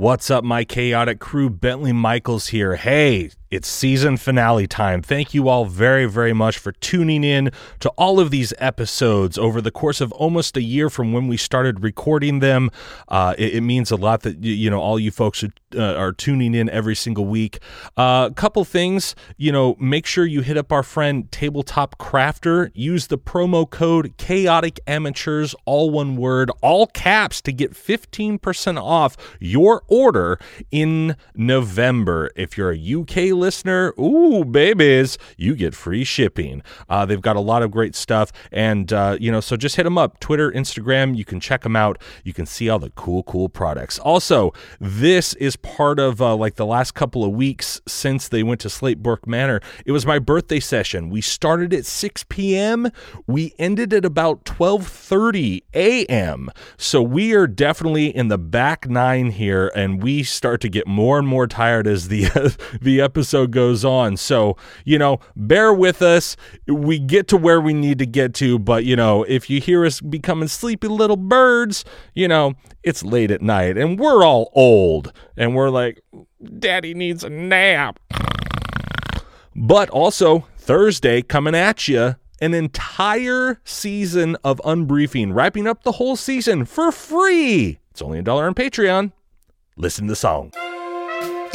What's up, my chaotic crew? Bentley Michaels here. Hey, it's season finale time. Thank you all very, very much for tuning in to all of these episodes over the course of almost a year from when we started recording them. Uh, it, it, means a lot that you know all you folks are, uh, are tuning in every single week. A uh, couple things, you know, make sure you hit up our friend Tabletop Crafter. Use the promo code Chaotic Amateurs, all one word, all caps, to get fifteen percent off your order in November. If you're a UK listener, ooh, babies, you get free shipping. Uh, they've got a lot of great stuff. And, uh, you know, so just hit them up Twitter, Instagram. You can check them out. You can see all the cool, cool products. Also, this is part of uh, like the last couple of weeks since they went to Slatebrook Manor. It was my birthday session. We started at 6 p.m. We ended at about 12:30 a.m. So we are definitely in the back nine here, and we start to get more and more tired as the the episode episode goes on. So, you know, bear with us. We get to where we need to get to, but, you know, if you hear us becoming sleepy little birds, you know, it's late at night and we're all old and we're like, Daddy needs a nap. But also, Thursday coming at you an entire season of unbriefing, wrapping up the whole season for free. It's only a dollar on Patreon. Listen to the song.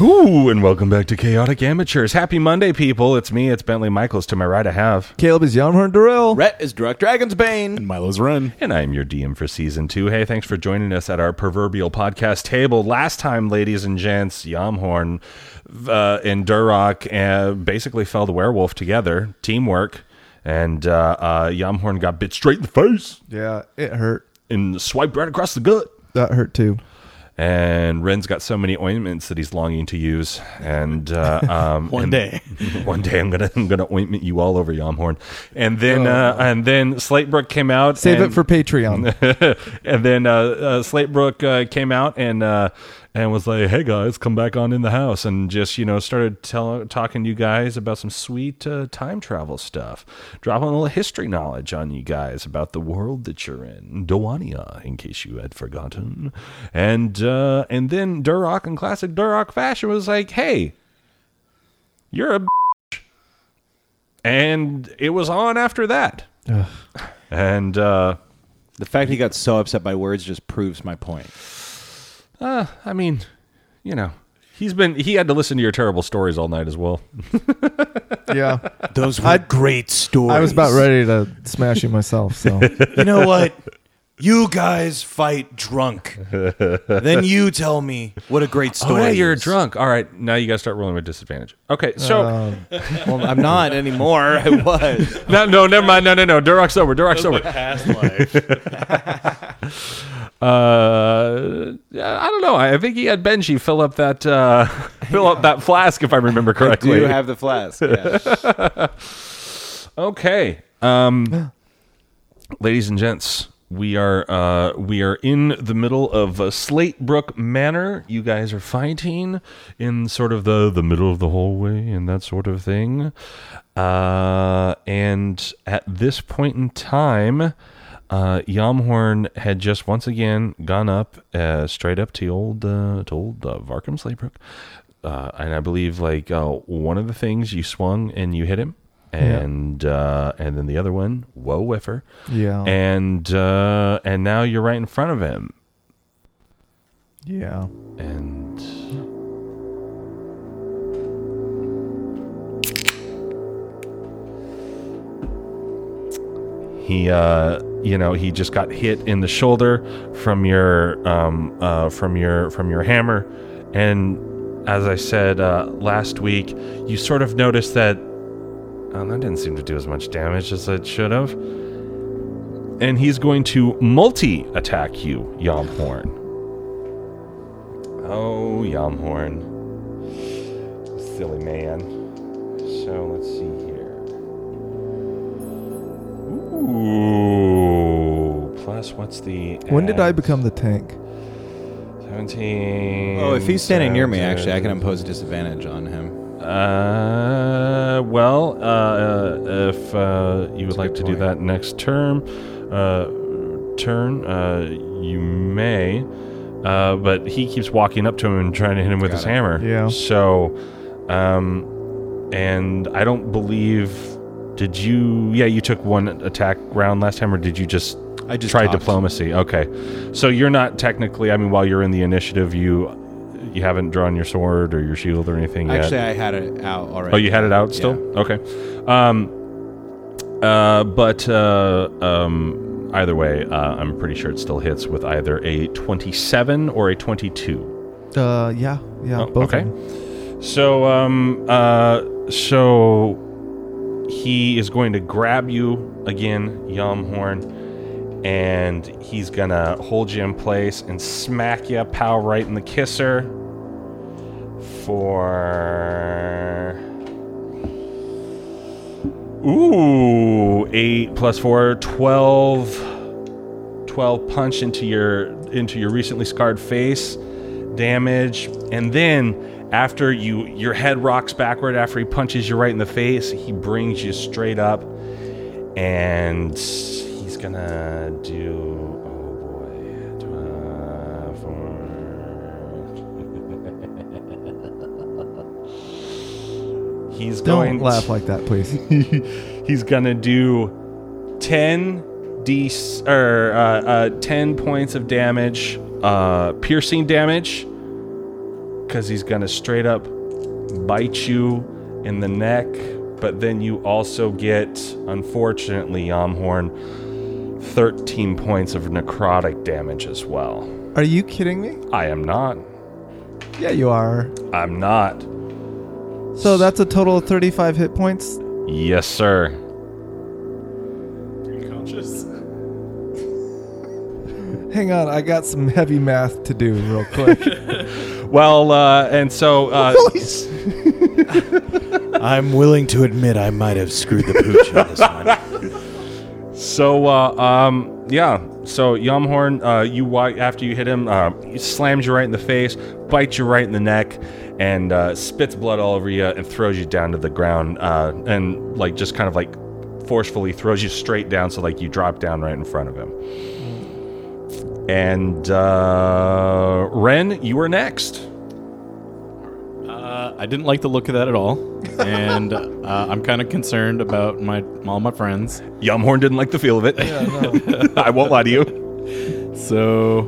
Ooh, and welcome back to Chaotic Amateurs. Happy Monday, people. It's me, it's Bentley Michaels. To my right, I have. Caleb is Yamhorn Darrell. Rhett is Direct Dragon's Bane. And Milo's Ren. And I am your DM for season two. Hey, thanks for joining us at our proverbial podcast table. Last time, ladies and gents, Yamhorn uh, and Durock uh, basically fell the werewolf together. Teamwork. And uh, uh, Yamhorn got bit straight in the face. Yeah, it hurt. And swiped right across the gut. That hurt too and Ren's got so many ointments that he's longing to use. And uh, um, one and day, one day, I'm gonna I'm gonna ointment you all over Yamhorn. And then oh. uh, and then Slatebrook came out. Save and, it for Patreon. and then uh, uh Slatebrook uh, came out and uh, and was like, "Hey guys, come back on in the house," and just you know started tell, talking to you guys about some sweet uh, time travel stuff, dropping a little history knowledge on you guys about the world that you're in, Dowania, in case you had forgotten, and uh, and then Durock in classic Durock fashion was like, "Hey, you're a," bitch. and it was on after that, Ugh. and uh, the fact he got so upset by words just proves my point. Uh, I mean, you know, he's been he had to listen to your terrible stories all night as well. yeah, those were I, great stories. I was about ready to smash you myself. So you know what? You guys fight drunk. then you tell me what a great story. Oh, yeah, you're is. drunk. All right, now you got to start rolling with disadvantage. Okay, so uh, well, I'm not anymore. I was. no, no, never mind. No, no, no. Durock's over. Durock's over. Past life. uh, I don't know. I think he had Benji fill up that uh, fill up that flask, if I remember correctly. I do have the flask. Yeah. okay, um, ladies and gents we are uh, we are in the middle of uh, Slatebrook Manor. You guys are fighting in sort of the the middle of the hallway and that sort of thing. Uh, and at this point in time, uh, Yamhorn had just once again gone up uh, straight up to old uh, to old uh, Varkham Slatebrook. Uh, and I believe like uh, one of the things you swung and you hit him and yeah. uh, and then the other one, whoa whiffer. Yeah. And uh, and now you're right in front of him. Yeah. And he uh you know he just got hit in the shoulder from your um uh from your from your hammer and as i said uh last week you sort of noticed that Oh, that didn't seem to do as much damage as it should have. and he's going to multi attack you, Yamhorn. Oh, Yamhorn. Silly man. So let's see here. Ooh. Plus, what's the. When did I add? become the tank? 17. Oh, if he's standing near me, actually, I can impose a disadvantage on him. Uh, well, uh, if uh, you would like to do that next term, uh, turn, uh, you may. Uh, but he keeps walking up to him and trying to hit him with Got his it. hammer. Yeah. So, um, and I don't believe. Did you? Yeah, you took one attack round last time, or did you just? I just tried diplomacy. Okay, so you're not technically. I mean, while you're in the initiative, you you haven't drawn your sword or your shield or anything yet. Actually, I had it out already. Oh, you had it out still? Okay. Um, uh, but uh, um, either way, uh, I'm pretty sure it still hits with either a 27 or a 22. Uh, yeah, yeah, Oh, both. okay. So, um, uh, so he is going to grab you again, Yamhorn, and he's gonna hold you in place and smack you, pow, right in the kisser for. Ooh, 8 plus 4, 12. 12 punch into your into your recently scarred face damage and then after you your head rocks backward after he punches you right in the face he brings you straight up and he's gonna do he's going Don't laugh like that, please. he's gonna do 10 d or uh, uh, 10 points of damage uh, piercing damage because he's gonna straight up bite you in the neck but then you also get unfortunately yamhorn 13 points of necrotic damage as well Are you kidding me? i am not Yeah, you are. i'm not So that's a total of 35 hit points. yes sir Are you Conscious. Hang on, I got some heavy math to do real quick. well uh, and so uh, I'm willing to admit I might have screwed the pooch on this one. So, uh, um, yeah. So Yumhorn, uh, you after you hit him, uh, he slams you right in the face, bites you right in the neck, and uh, spits blood all over you and throws you down to the ground, uh, and like just kind of like forcefully throws you straight down, so like you drop down right in front of him. And uh, Ren, you are next. Uh, I didn't like the look of that at all, and uh, I'm kind of concerned about my all my friends. Yumhorn didn't like the feel of it. I won't lie to you. So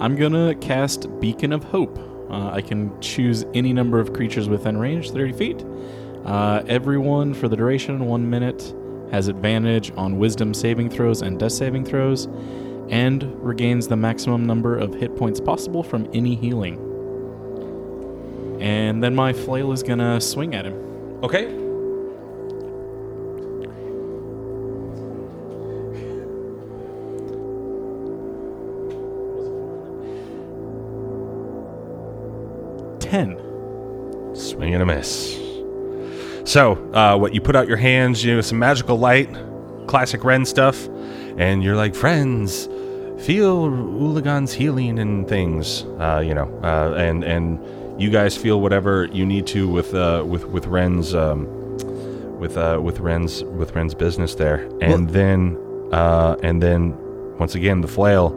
I'm gonna cast Beacon of Hope. Uh, I can choose any number of creatures within range, 30 feet. Uh, everyone for the duration, one minute, has advantage on Wisdom saving throws and Death saving throws, and regains the maximum number of hit points possible from any healing. And then my flail is gonna swing at him. Okay. Ten. Swing and a miss. So, uh, what you put out your hands, you know, some magical light, classic Ren stuff, and you're like, friends, feel Ulagan's healing and things, uh, you know, uh, and and you guys feel whatever you need to with uh, with with Ren's um, with uh, with Ren's with Ren's business there, and then uh, and then once again the flail,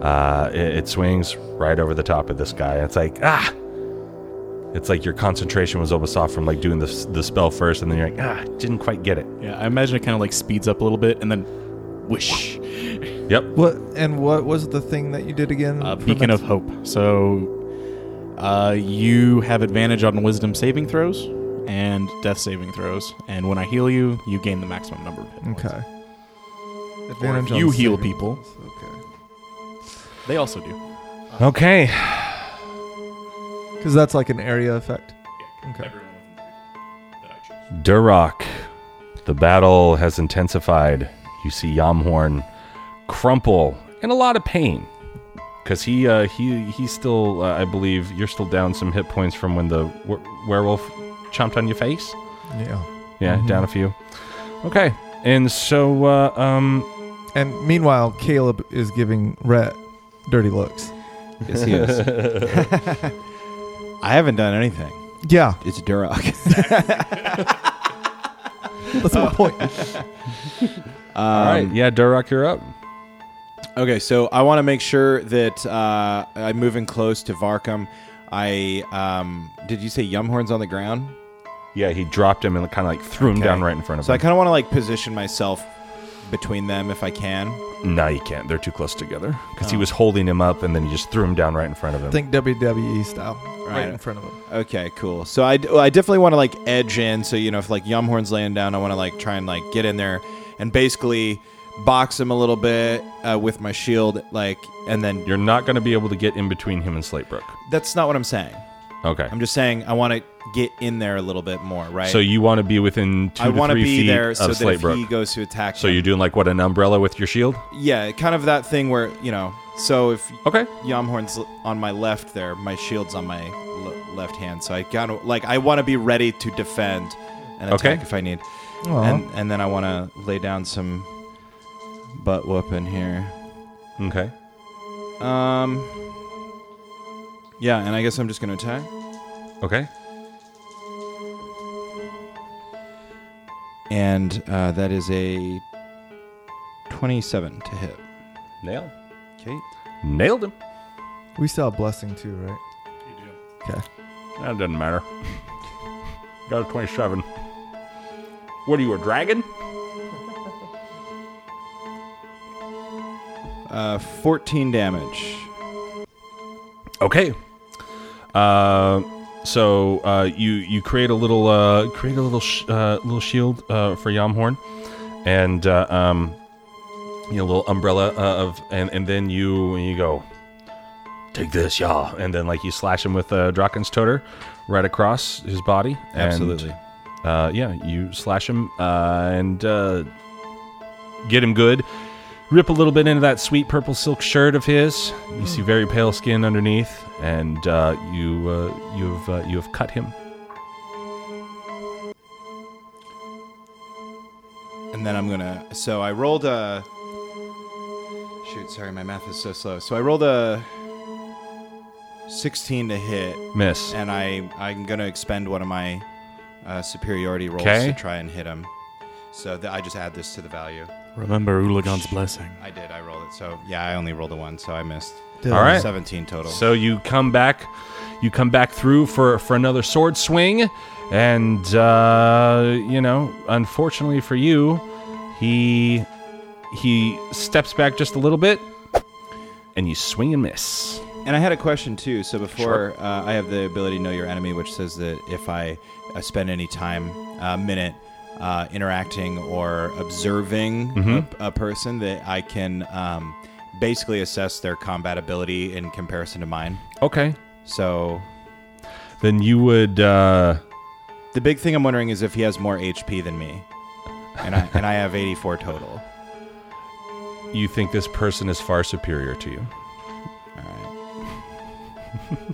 uh, it, it swings right over the top of this guy. It's like ah. It's like your concentration was almost off from like doing the, the spell first, and then you're like, ah, didn't quite get it. Yeah, I imagine it kind of like speeds up a little bit and then whoosh. Yep. what and what was the thing that you did again? Uh, Beacon of Hope. So uh, you have advantage on Wisdom saving throws and Death saving throws, and when I heal you, you gain the maximum number of hit points. Okay. Or Advantage if on you heal people, throws. Okay. they also do. Okay. Because that's like an area effect. Okay. that I choose. Duroc, the battle has intensified. you see Yamhorn crumple in a lot of pain because he uh, he he's still uh, I believe you're still down some hit points from when the were- werewolf chomped on your face. Yeah. Yeah, Mhm. down a few. Okay, and so uh, um, And meanwhile, Caleb is giving Rhett dirty looks. Yes, he is. I haven't done anything. Yeah, It's Duroc. that's my point. all right, yeah, Durock, you're up. Okay, so I want to make sure that uh, I'm moving close to Varkham. I um, did you say Yumhorn's on the ground? Yeah, he dropped him and kind of like threw him Okay. down right in front of So I him. kind of want to like position myself between them if I can. no, you can't. They're too close together because he Oh. was holding him up and then he just threw him down right in front of him. Think WWE style, right, Right. in front of him. Okay, cool. So I, well, I definitely want to like edge in. So you know, if like Yumhorn's laying down, I want to like try and like get in there and basically box him a little bit uh, with my shield, like, and then You're not going to be able to get in between him and Slatebrook. that's not what I'm saying. Okay. I'm just saying I want to get in there a little bit more, right? So you want to be within two I to want to three be feet there of so that if Slatebrook. he goes to attack. so him- you're doing like what an umbrella with your shield? yeah, kind of that thing where you know. So if Okay. Yamhorn's l- on my left there, my shield's on my le- left hand. So I of like I want to be ready to defend and attack Okay. if I need. And and then I want to lay down some butt whooping here. Okay. Um. Yeah, and I guess I'm just gonna attack. Okay. And uh, that is a 27 to hit. Nailed. Okay. Nailed him. we still have blessing too, right? You do. Okay. That doesn't matter. Got a 27. What are you, a dragon? Uh, 14 damage. Okay. Uh, so uh, you you create a little uh, create a little sh- uh, little shield uh, for Yamhorn, and uh, um, you know, a little umbrella uh, of, and and then you you go, take this, yeah, and then like you slash him with uh, Draken's toter right across his body. and, Absolutely. uh, yeah, you slash him uh, and uh, get him good. Rip a little bit into that sweet purple silk shirt of his. You see very pale skin underneath, and uh, you uh, you have uh, you have cut him. And then I'm gonna. So I rolled a. Shoot, sorry, my math is so slow. So I rolled a 16 to hit, Miss. and I I'm gonna expend one of my uh, superiority rolls Okay. to try and hit him. So th- I just add this to the value. Remember Ulagan's blessing. I did. I rolled it. So yeah, I only rolled a one, so I missed. All right. 17 total. So you come back, you come back through for for another sword swing, and uh, you know, unfortunately for you, he he steps back just a little bit, and you swing and miss. And I had a question too. So before uh, I have the ability to know your enemy, which says that if I uh, spend any time, uh, minute, uh, interacting or observing Mhm. a, a person, that I can um, basically assess their combat ability in comparison to mine. Okay. So Then you would. Uh, the big thing I'm wondering is if he has more HP than me, and I and I have 84 total. you think this person is far superior to you. All right.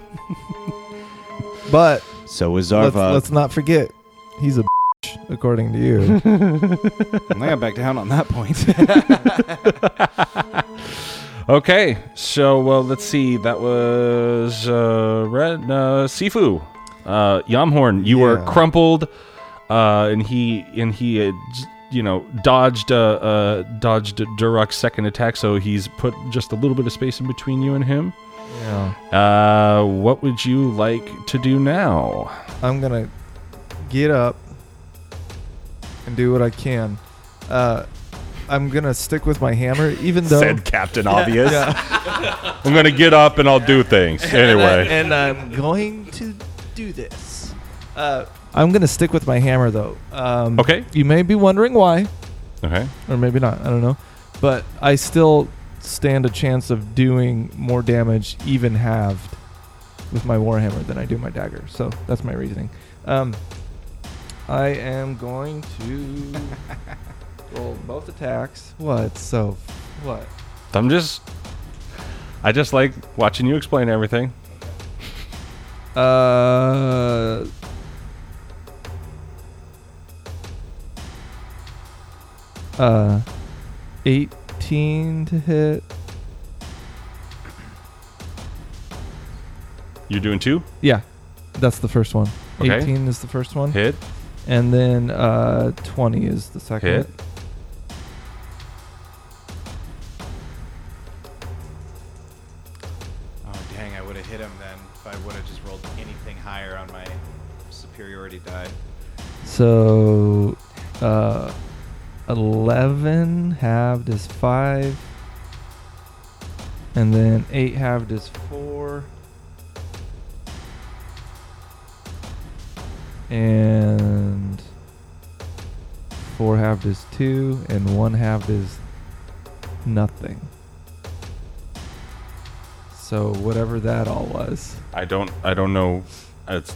But So with let's, let's not forget, he's a according to you. I got back down on that point. Okay, so well, let's see. That was uh, Red uh, Sifu, uh, Yamhorn. You were Yeah. crumpled, uh, and he and he you know dodged uh, uh, dodged Durok's second attack, so he's put just a little bit of space in between you and him. yeah. Uh, what would you like to do now? I'm gonna get up and do what I can. Uh, I'm gonna stick with my hammer, even though. Said Captain Obvious. Yeah. I'm gonna get up and I'll do things anyway. and I'm going to do this. Uh, I'm gonna stick with my hammer though. Um, Okay. You may be wondering why, Okay. or maybe not. I don't know, but I still stand a chance of doing more damage, even halved, with my warhammer than I do my dagger. So that's my reasoning. Um, I am going to Roll both attacks. What? So, what? I'm just. I just like watching you explain everything. Uh. Uh, 18 to hit. You're doing two Yeah, that's the first one. Okay. 18 is the first one. hit, And then uh, 20 is the second. hit. Oh dang! I would have hit him then if I would have just rolled anything higher on my superiority die. So, uh, 11 halved is 5. And then 8 halved is 4. And 4 halved is 2. And 1 halved is nothing. So, whatever that all was. I don't. I don't know. It's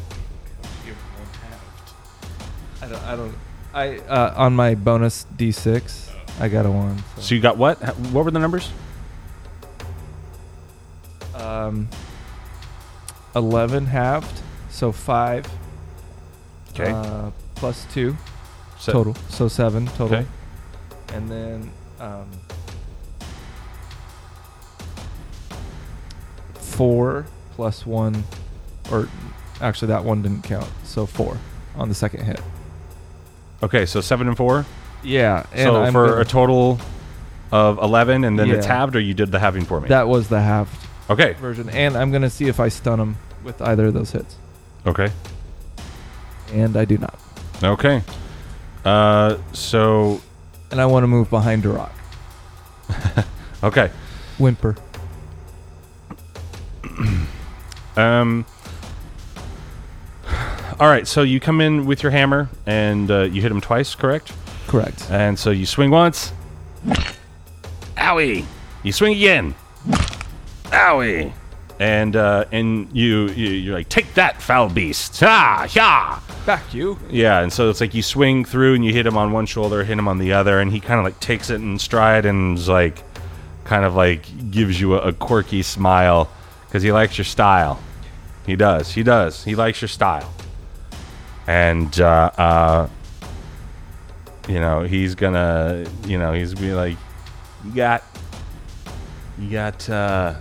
I don't. I don't. I uh, on my bonus d6, I got a one. so you got what? What were the numbers? um, eleven halved, so five. Okay. Uh, plus two Se- total, so seven total. Okay. And then um, four plus one, or actually that one didn't count, so four on the second hit. Okay, so seven and four. Yeah, and so I'm for gonna- a total of eleven, and then it's Yeah. halved, or you did the halving for me. that was the halved okay. version, and I'm gonna see if I stun him with either of those hits, Okay. And I do not. Okay. Uh, so And I want to move behind Duroc. okay. Whimper. Um. All right, so you come in with your hammer and uh, you hit him twice, correct? Correct. And so you swing once. Owie! You swing again. Owie! And uh, and you, you you're like, take that, foul beast! Ah, yeah! Back you. Yeah, and so it's like you swing through and you hit him on one shoulder, hit him on the other, and he kind of like takes it in stride and is like, kind of like gives you a, a quirky smile because he likes your style. He does. He does. He likes your style. And uh, uh, you know he's gonna, you know, he's be like, you got, you got, uh,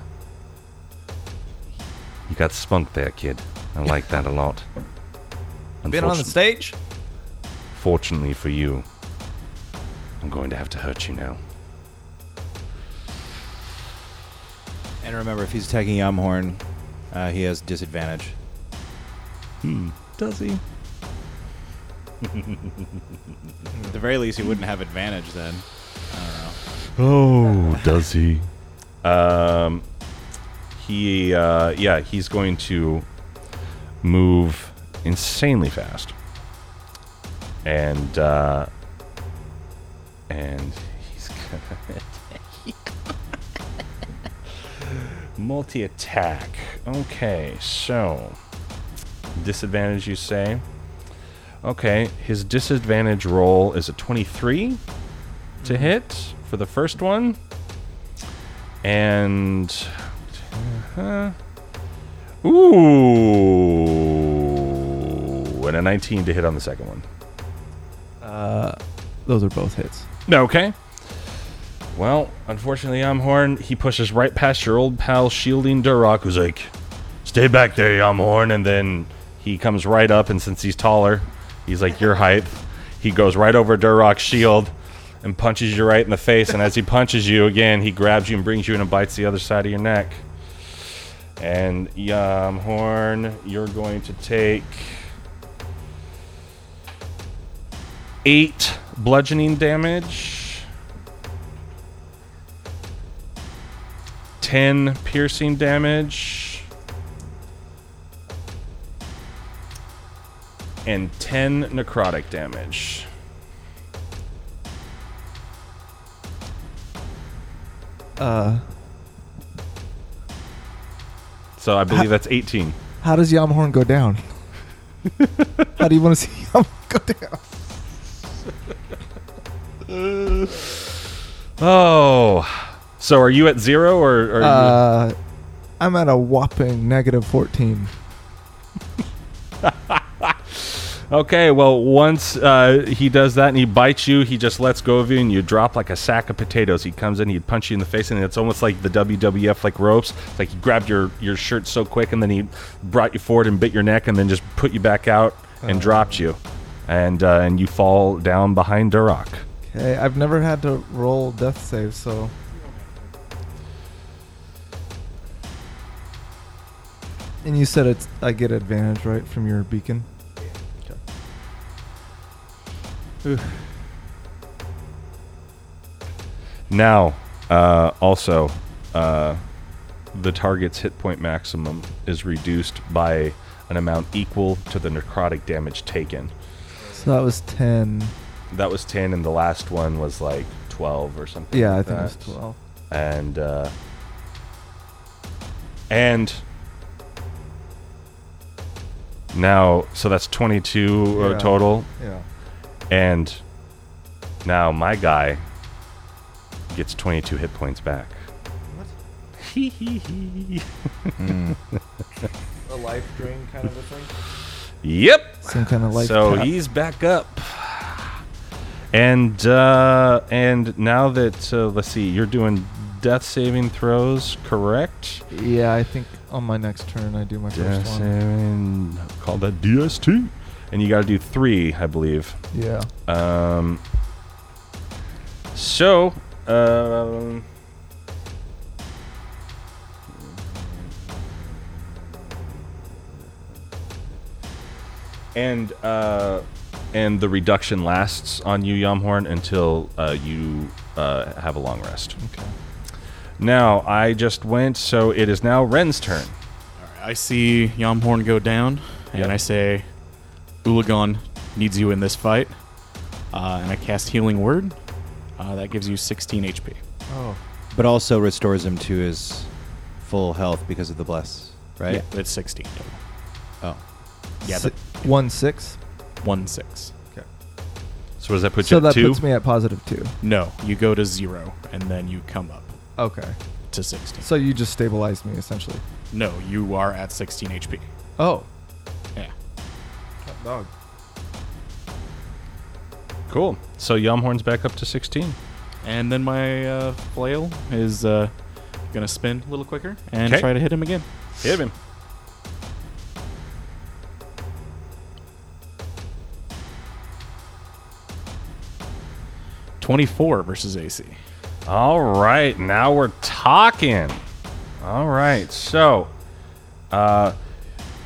you got spunk there, kid. I like that a lot. Been on the stage? Fortunately for you, I'm going to have to hurt you now. And remember, if he's attacking Yamhorn, uh, he has disadvantage. Hmm. Does he? At the very least, he wouldn't have advantage then. I don't know. Oh, does he? Um, he, uh, yeah, he's going to move insanely fast, and uh, and he's gonna multi attack. Okay, so disadvantage, you say? Okay, his disadvantage roll is a twenty-three to hit for the first one. And uh, ooh, and a 19 to hit on the second one. Uh, those are both hits. Okay. Well, unfortunately, Yamhorn, he pushes right past your old pal Shielding Durrock, who's like, stay back there, Yamhorn. And then he comes right up, and since he's taller, he's like your height. He goes right over Durrock's shield and punches you right in the face. And as he punches you again, he grabs you and brings you in and bites the other side of your neck. And Yamhorn, you're going to take eight bludgeoning damage. 10 piercing damage and 10 necrotic damage. Uh, So I believe that's 18. how does Yamhorn go down? how do you want to see Yamhorn go down? Oh, so are you at zero or? or you- Uh, I'm at a whopping negative 14. Okay, well, once uh, he does that and he bites you, he just lets go of you and you drop like a sack of potatoes. He comes in, he'd punch you in the face, and it's almost like the WWF like ropes. It's like he grabbed your, your shirt so quick and then he brought you forward and bit your neck and then just put you back out and dropped you. And uh, and you fall down behind Duroc. Okay, I've never had to roll death save, so. And you said it's I get advantage right from your beacon. Now, uh, also, uh, the target's hit point maximum is reduced by an amount equal to the necrotic damage taken. So that was 10. That was 10, and the last one was like 12 or something. Yeah, I like think it was 12. And, uh, and now, so that's 22 uh, Yeah. total. Yeah. And now my guy gets 22 hit points back. Hee hee hee. A life drain kind of a thing? Yep. Some kind of life so cap. he's back up. And uh, and now that uh, let's see, you're doing death saving throws, correct? Yeah, I think on my next turn I do my Death first one. saving, call that DST, and you got to do three, I believe. Yeah. Um. So, um. And uh, and the reduction lasts on you, Yamhorn, until uh, you uh, have a long rest. Okay. Now I just went, so it is now Ren's turn. I see Yamhorn go down, and Yep. I say, Ulagan needs you in this fight. Uh, and I cast Healing Word. Uh, that gives you 16 HP. Oh. But also restores him to his full health because of the bless, right? Yeah, it's 16 total. Oh. Yeah, Si- but one six. 1 6. So does that put so you at that two? puts me at positive two. No, you go to 0, and then you come up Okay. to 16. So you just stabilized me essentially. No, you are at 16 HP. Oh. Yeah. Dog. cool. So Yamhorn's back up to 16. And then my uh, flail is uh, going to spin a little quicker and 'Kay. try to hit him again. Hit him. Twenty-four versus AC. All right, now we're talking. All right, so, uh,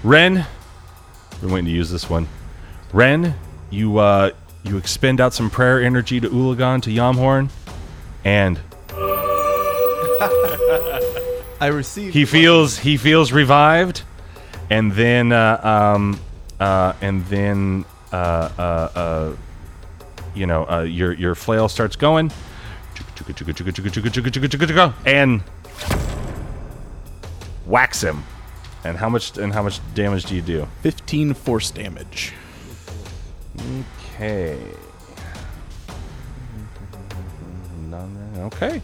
Ren, been waiting to use this one. Ren, you uh, you expend out some prayer energy to Ulagan to Yamhorn, and I received. he feels he feels revived, and then uh, um, uh, and then uh, uh, uh, you know uh, your your flail starts going, and whacks him. And how much and how much damage do you do? 15 force damage. Okay. Okay.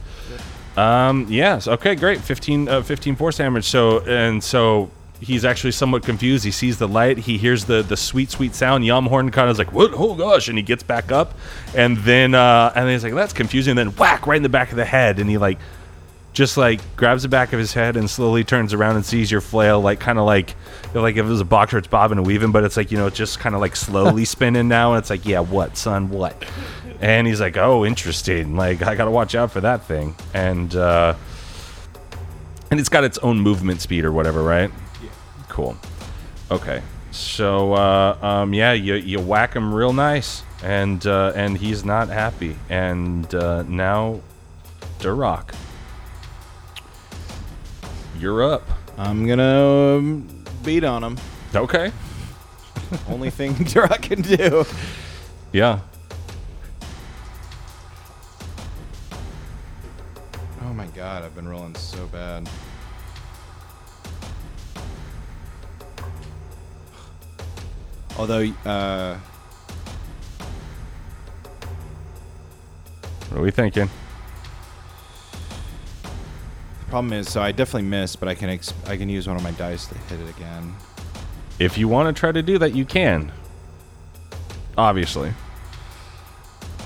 Um, yes. Okay. Great. 15, uh, 15 force damage. So and so he's actually somewhat confused. He sees the light. He hears the the sweet sweet sound. Yamhorn kind of is like, "What? Oh gosh!" And he gets back up, and then uh, and then he's like, "That's confusing." And then whack right in the back of the head, and he like just like grabs the back of his head and slowly turns around and sees your flail, like kind of like like if it was a boxer, it's bobbing and weaving, but it's like you know, it's just kind of like slowly spinning now, and it's like, yeah, what, son, what? And he's like, oh, interesting. Like I gotta watch out for that thing, and uh, and it's got its own movement speed or whatever, right? Yeah. Cool. Okay. So uh, um, yeah, you you whack him real nice, and uh, and he's not happy, and uh, now Duroc. You're up. I'm gonna um, beat on him. Okay. Only thing Duroc can do. Yeah. Oh my god, I've been rolling so bad. Although, uh, What are we thinking? Problem is, so I definitely missed, but I can ex- I can use one of my dice to hit it again. If you want to try to do that, you can. Obviously.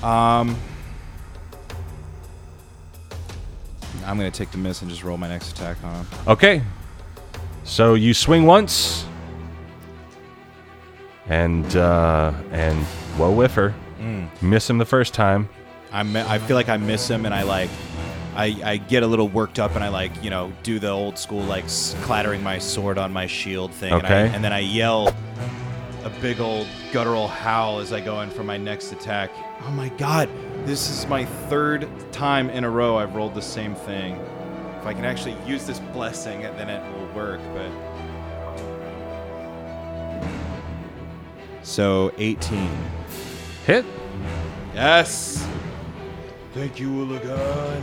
Um, I'm gonna take the miss and just roll my next attack on him. Okay. So you swing once, and uh, and whoa whiffer, miss him the first time. I mi- I feel like I miss him, and I like, I, I get a little worked up, and I like, you know, do the old school like s- clattering my sword on my shield thing, and, I, and then I yell a big old guttural howl as I go in for my next attack. Oh my god, this is my third time in a row I've rolled the same thing. If I can actually use this blessing, then it will work. But so 18. Hit. Yes. Thank you, Ulagan.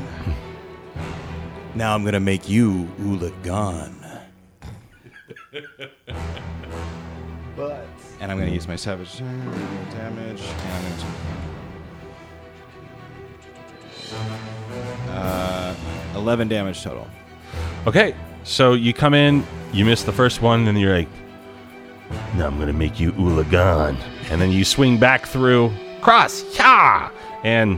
Now I'm gonna make you Ulagan. but and I'm gonna use my savage damage, and I'm gonna. Uh, 11 damage total. Okay. So you come in, you miss the first one, and you're like, now I'm gonna make you Ulagan, and then you swing back through, cross, yeah, and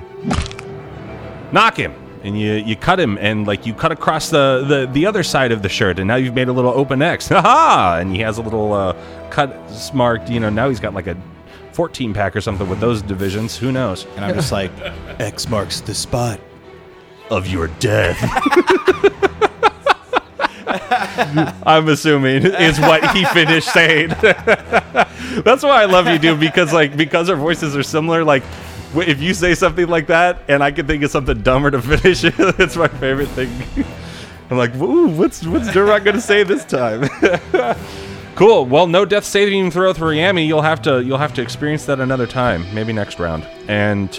knock him. And you, you cut him and like you cut across the, the, the other side of the shirt and now you've made a little open X. Ha And he has a little uh, cut marked, you know, now he's got like a 14 pack or something with those divisions. Who knows? And I'm just like, X marks the spot. Of your death. I'm assuming is what he finished saying. That's why I love you, dude, because like because our voices are similar, like if you say something like that and I can think of something dumber to finish it, it's my favorite thing. I'm like, ooh, what's what's Durrock gonna say this time? cool. Well, no death saving throw through Yami. You'll have to you'll have to experience that another time, maybe next round. And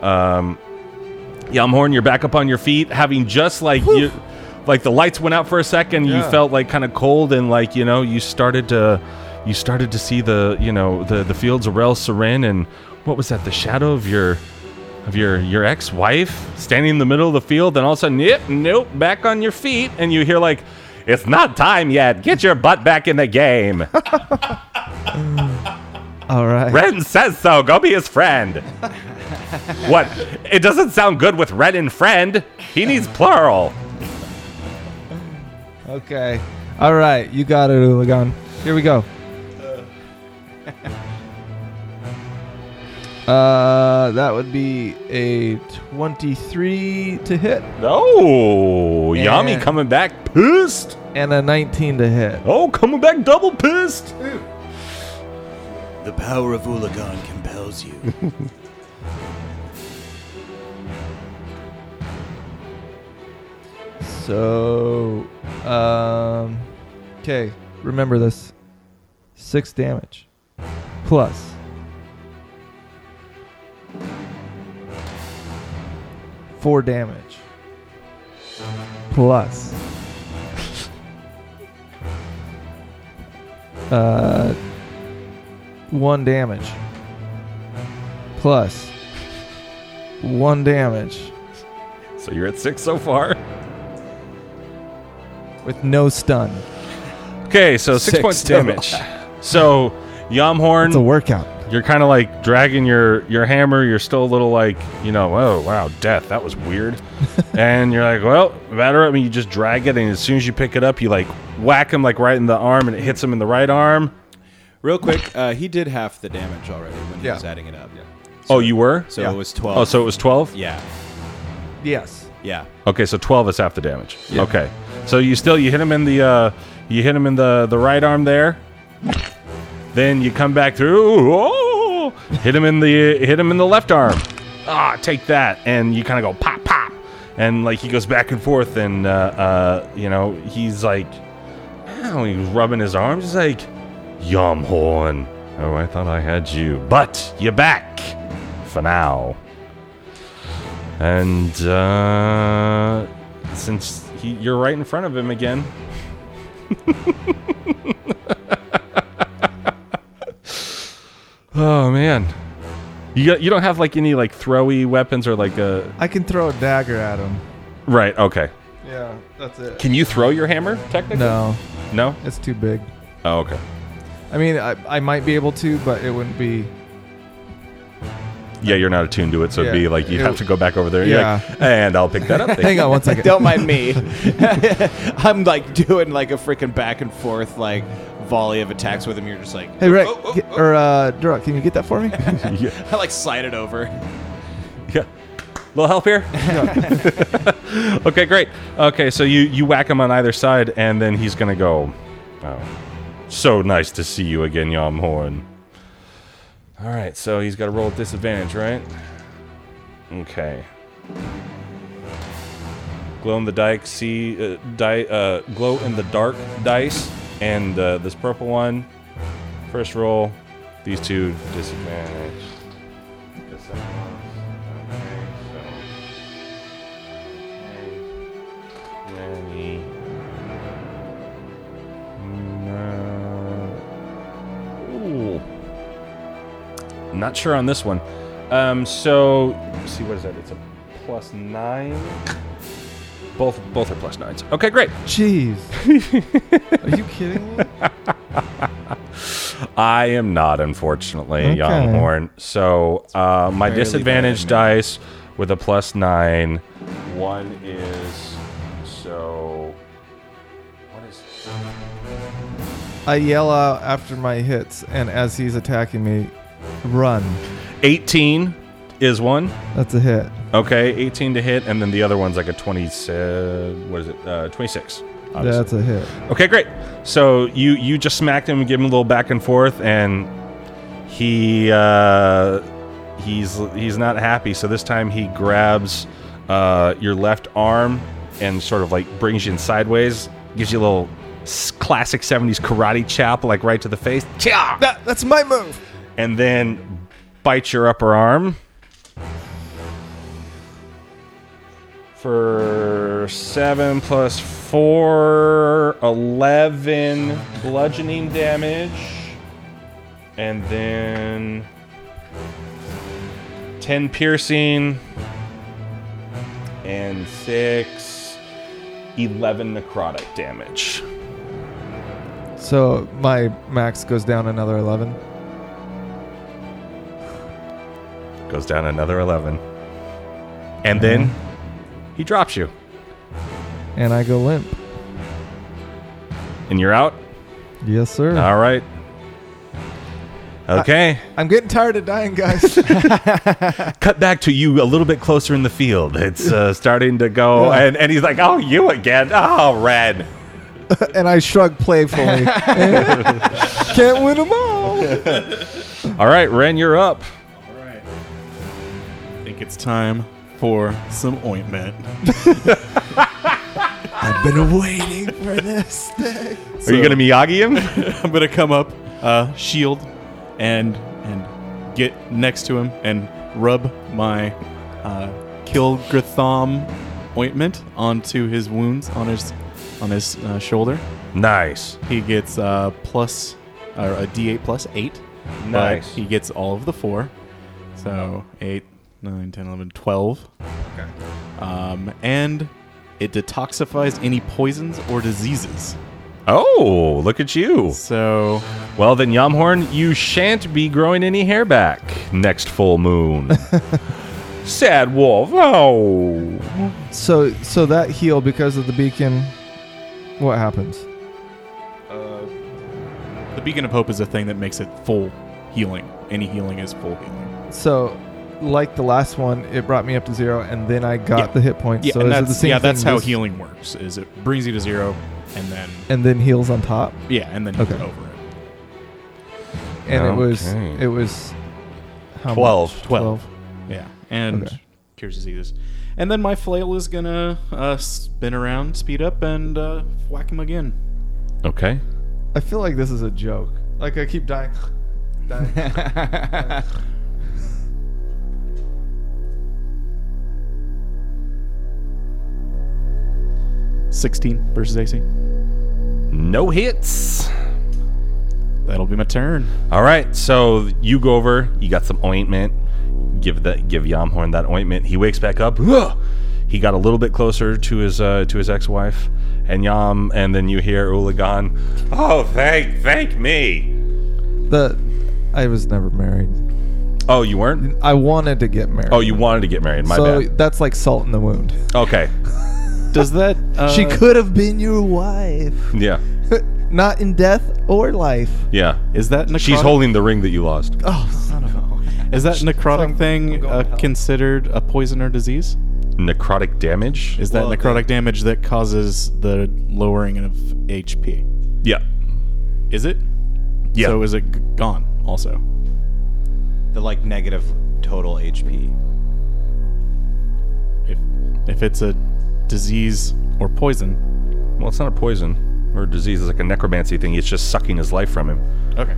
um, Yamhorn, you're back up on your feet, having just like you, like the lights went out for a second. You felt like kind of cold, and like you know, you started to, you started to see the you know the the fields of Rel Seren, and what was that? The shadow of your of your your ex-wife standing in the middle of the field, and all of a sudden, yep, nope, back on your feet, and you hear like. It's not time yet. Get your butt back in the game. All right. Ren says so. Go be his friend. what? It doesn't sound good with Ren and friend. He needs plural. Okay. All right. You got it, Ulagan. Here we go. Uh, that would be a 23 to hit Oh, Yami coming back pissed. and a 19 to hit. Oh, coming back double pissed. The power of Ulagan compels you. So, um, okay. Remember this. Six damage. Plus. Four damage. Plus. Uh, one damage. Plus. One damage. So you're at six so far. With no stun. Okay, so six, Six points total. damage. So It's a workout. You're kind of like dragging your your hammer. You're still a little like you know, oh wow, death. That was weird. and you're like, well, matter. I mean, you just drag it, and as soon as you pick it up, you like whack him like right in the arm, and it hits him in the right arm. Real quick, uh, he did half the damage already when he Yeah. was adding it up. Yeah. oh, you were. So Yeah. it was 12. Oh, so it was twelve. yeah, Yes. yeah. Okay, so twelve is half the damage. Yeah. Okay, so you still you hit him in the uh, you hit him in the the right arm there. Then you come back through. Oh, hit him in the hit him in the left arm. Ah, take that, and you kind of go pop pop, and like he goes back and forth, and uh, uh, you know he's like, oh, he's rubbing his arms. He's like, yum horn. Oh, I thought I had you, but you're back for now. And uh, since he, you're right in front of him again. oh man. You got, you don't have like any like throwy weapons or like a I can throw a dagger at him. right. Okay. Yeah, that's it. Can you throw your hammer technically? No, No. it's too big. Oh, okay. I mean, I, I might be able to, but it wouldn't be. Yeah, you're not attuned to it, so it'd be like you'd it- have to go back over there. You're Yeah. like, and I'll pick that up. Thank Hang on one second. Don't mind me. I'm like doing like a freaking back and forth like volley of attacks with him. You're just like, Hey, Rick, oh, oh, get- oh. or uh, Durock, can you get that for me? yeah. I like slide it over. Yeah. Little help here. okay, great. Okay, so you you whack him on either side, and then he's gonna go. Oh, so nice to see you again, Yamhorn. All right, so he's got to roll at disadvantage, right? Okay. Glow in the dark, see, uh, di- uh, glow in the dark dice, and uh, this purple one. First roll, these two disadvantage. Ooh. Not sure on this one. Um, so see what is that? It's a plus nine. Both both are plus nines. Okay, great. Jeez. Are you kidding me? I am not, unfortunately, Okay. Yamhorn. So uh, my Barely disadvantage better dice with a plus nine. One is so. What is? I yell out after my hits, and as he's attacking me, run. 18 is one. That's a hit. Okay, 18 to hit, and then the other one's like a 20. What is it? Uh, 26. obviously. That's a hit. Okay, great. So you you just smacked him and give him a little back and forth, and he uh, he's he's not happy. So this time he grabs uh, your left arm and sort of like brings you in sideways, gives you a little s- classic '70s karate chop, like right to the face, That, that's my move. and then bites your upper arm. For 7 plus 4, 11 bludgeoning damage. And then 10 piercing. And 6, 11 necrotic damage. So my max goes down another 11. Goes down another 11. And then mm-hmm. He drops you. And I go limp. And you're out? Yes, sir. All right. Okay. I'm getting tired of dying, guys. Cut back to you a little bit closer in the field. It's uh, starting to go, Yeah. and, and he's like, "Oh, you again? Oh, red." and I shrug playfully. Can't win them all. All right, Ren, you're up. All right. I think it's time for some ointment. I've been waiting for this day. Are you gonna Miyagi him? I'm gonna come up, uh, shield, and and get next to him and rub my uh, Kilgratham ointment onto his wounds on his on his uh, shoulder. nice. He gets uh, plus or a D8 plus eight. but Nice. he gets all of the four. So 8, 9, 10, 11, 12. Okay. Um, and it detoxifies any poisons or diseases. Oh, look at you. So Well, then, Yamhorn, you shan't be growing any hair back next full moon. Sad wolf. Oh. So, so that heal because of the beacon. What happens? uh, the beacon of hope is a thing that makes it full healing. Any healing is full healing. So, like the last one, it brought me up to zero, and then I got Yeah. the hit points. Yeah, so and is it that's, the same yeah, thing how this- healing works. Is it brings you to zero, and then and then heals on top. yeah, and then you Okay. get over it. And it was Okay. it was how 12. much? 12. Yeah, and Okay. curious to see this. And then my flail is gonna uh, spin around, speed up, and uh, whack him again. Okay. I feel like this is a joke. Like I keep dying. dying. 16 versus AC. No hits. That'll be my turn. All right, so you go over, you got some ointment, give that give Yamhorn that ointment. He wakes back up. Ugh! He got a little bit closer to his uh, to his ex-wife, and Yam, and then you hear Ulagan. Oh, thank thank me. The I was never married. Oh, you weren't. I wanted to get married. Oh, you wanted to get married. My so bad. that's like salt in the wound. Okay. Does that? Uh, she could have been your wife, Yeah. not in death or life. Yeah. Is that necrotic? She's holding the ring that you lost. Oh, son of a. Is that necrotic I'm- thing I'm uh, considered a poison or disease? Necrotic damage. Is that Well, necrotic damage that causes the lowering of HP? Yeah. Is it? Yeah. So is it g- gone also? The like negative total HP. If if it's a disease or poison. Well, it's not a poison or a disease. It's like a necromancy thing. It's just sucking his life from him. Okay.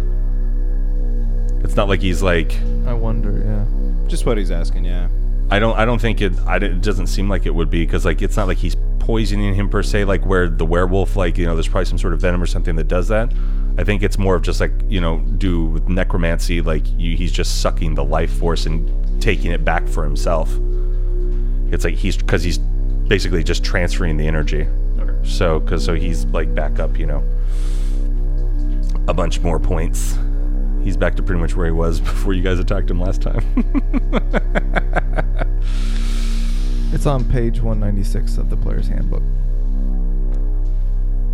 It's not like he's like. I wonder. Yeah. Just what he's asking, yeah. I don't. I don't think it. I, it doesn't seem like it would be because like it's not like he's poisoning him per se. Like where the werewolf, like you know, there's probably some sort of venom or something that does that. I think it's more of just like you know, do with necromancy. Like you, he's just sucking the life force and taking it back for himself. It's like he's because he's basically just transferring the energy. Okay. So, because so he's like back up, you know, a bunch more points. He's back to pretty much where he was before you guys attacked him last time. It's on page 196 of the player's handbook.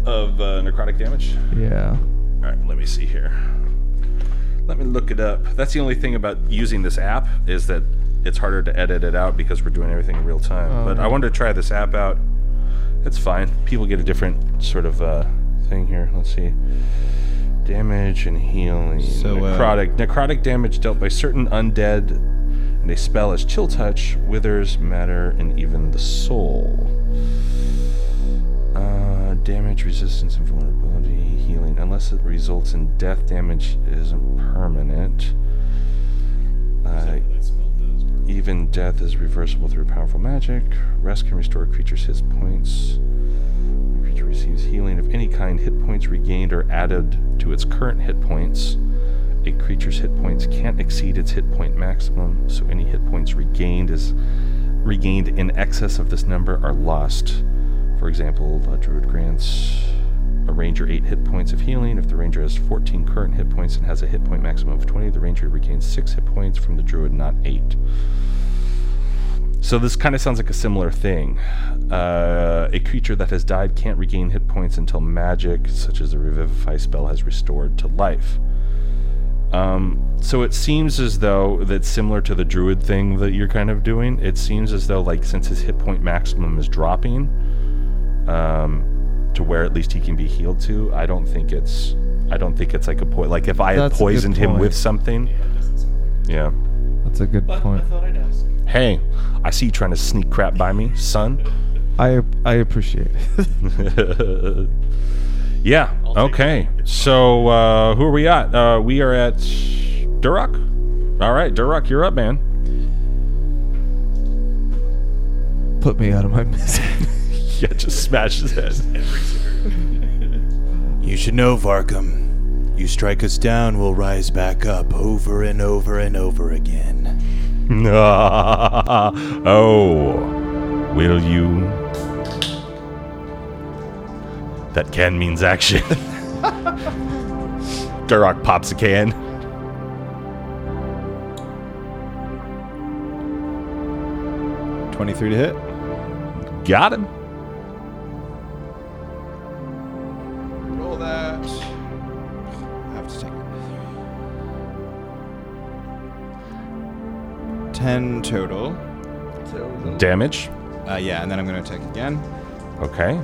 of uh, necrotic damage. Yeah. All right, let me see here. Let me look it up. That's the only thing about using this app is that it's harder to edit it out because we're doing everything in real time. Oh, but I wanted to try this app out. It's fine. People get a different sort of uh, thing here. Let's see. Damage and healing. So, uh, necrotic. necrotic damage dealt by certain undead, and a spell as chill touch withers matter and even the soul. Uh, damage, resistance, and vulnerability, healing. Unless it results in death, damage isn't permanent. Uh, even death is reversible through powerful magic. Rest can restore a creature's hit points. The creature receives healing of any kind. Hit points regained are added to its current hit points. A creature's hit points can't exceed its hit point maximum, so any hit points regained is regained in excess of this number are lost. For example, a druid grants a ranger 8 hit points of healing. If the ranger has 14 current hit points and has a hit point maximum of 20, the ranger regains 6 hit points from the druid, not 8. So this kind of sounds like a similar thing. Uh, a creature that has died can't regain hit points until magic, such as the Revivify spell, has restored to life. Um, so it seems as though that's similar to the druid thing that you're kind of doing. It seems as though, like, since his hit point maximum is dropping, um, to where at least he can be healed to, I don't think it's. I don't think it's like a point. Like if I had That's a good poisoned him with something, yeah. That's a good point. Hey, I see you trying to sneak crap by me, son. I I appreciate it. yeah. Okay. So uh, who are we at? Uh, we are at Durock. All right, Durock, you're up, man. Put me out of my misery. Yeah, just smash his head. You should know, Varkham. You strike us down, we'll rise back up over and over and over again. oh, will you? That can means action. Durock pops a can. Twenty-three to hit. Got him. That. I have to take it. Ten total. Damage. Uh, yeah, and then I'm gonna attack again. Okay.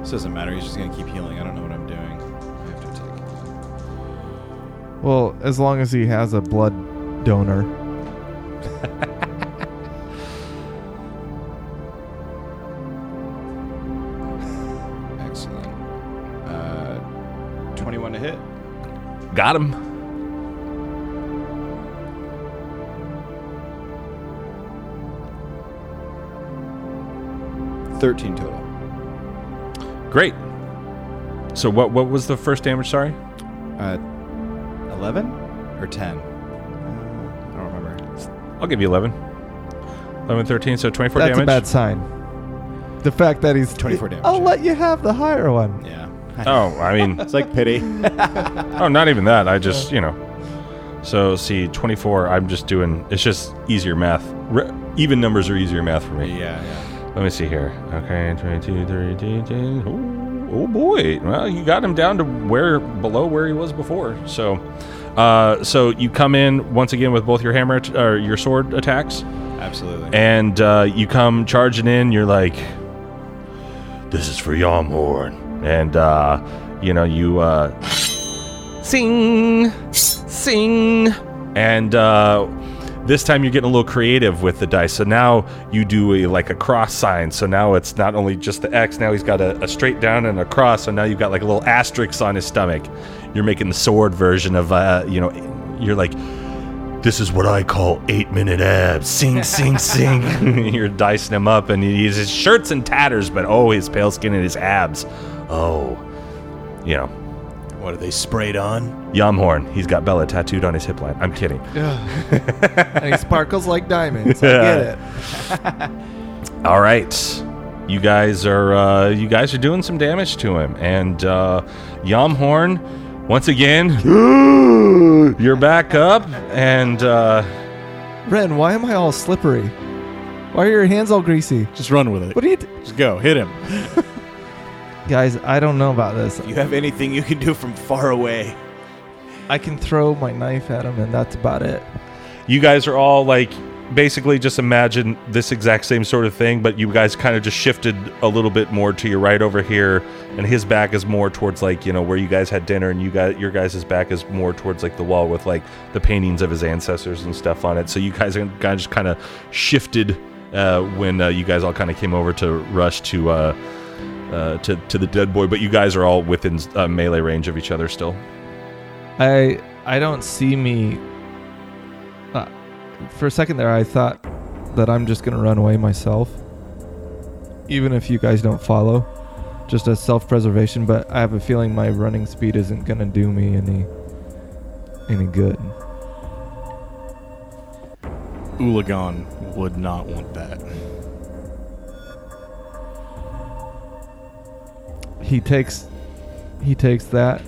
This doesn't matter. He's just gonna keep healing. I don't know what I'm doing. I have to attack. Well, as long as he has a blood donor. Got him. Thirteen total. Great. So what what was the first damage, sorry? Uh, eleven or ten? Uh, I don't remember. I'll give you 11. 11, 13, so 24 That's damage. a bad sign. The fact that he's 24 damage, I'll let you have the higher one. Yeah. Oh, I mean, It's like pity. oh, not even that. I just, you know. So, see, 24, I'm just doing, it's just easier math. Re- even numbers are easier math for me. yeah, yeah. Let me see here. Okay, 22, 32, 10. Oh, oh boy. Well, you got him down to where, below where he was before. So, uh, so you come in once again with both your hammer, at- or your sword attacks. Absolutely. and uh, you come charging in. You're like, "This is for Yamhorn," and uh, you know you uh, sing, sing, and uh, this time you're getting a little creative with the dice. So now you do a like a cross sign. So now it's not only just the X. Now he's got a, a straight down and a cross. So now you've got like a little asterisk on his stomach. You're making the sword version of uh, you know. You're like, this is what I call eight minute abs. Sing, sing, sing. You're dicing him up, and he's his shirt's in tatters, but oh, his pale skin and his abs. Oh, you know, What are they sprayed on? Yamhorn. He's got Bella tattooed on his hip line. I'm kidding. and he sparkles like diamonds. I get it. All right, you guys are uh, you guys are doing some damage to him, and uh, Yamhorn, once again, you're back up, and uh, Ren, why am I all slippery? Why are your hands all greasy? Just run with it. What are you, t- Just go. Hit him. guys? I don't know about this. You have anything you can do from far away? I can throw my knife at him, and that's about it. you guys are all like basically just imagine this exact same sort of thing but you guys kind of just shifted a little bit more to your right over here and his back is more towards like you know where you guys had dinner and you got your guys' back is more towards like the wall with like the paintings of his ancestors and stuff on it so you guys are kind of just kind of shifted uh, when uh, you guys all kind of came over to rush to uh, uh, to, to the dead boy but you guys are all within uh, melee range of each other still I I don't see me. Uh, for a second there, I thought that I'm just gonna run away myself, even if you guys don't follow, just as self-preservation. But I have a feeling my running speed isn't gonna do me any any good. Ulagan would not want that. He takes he takes that,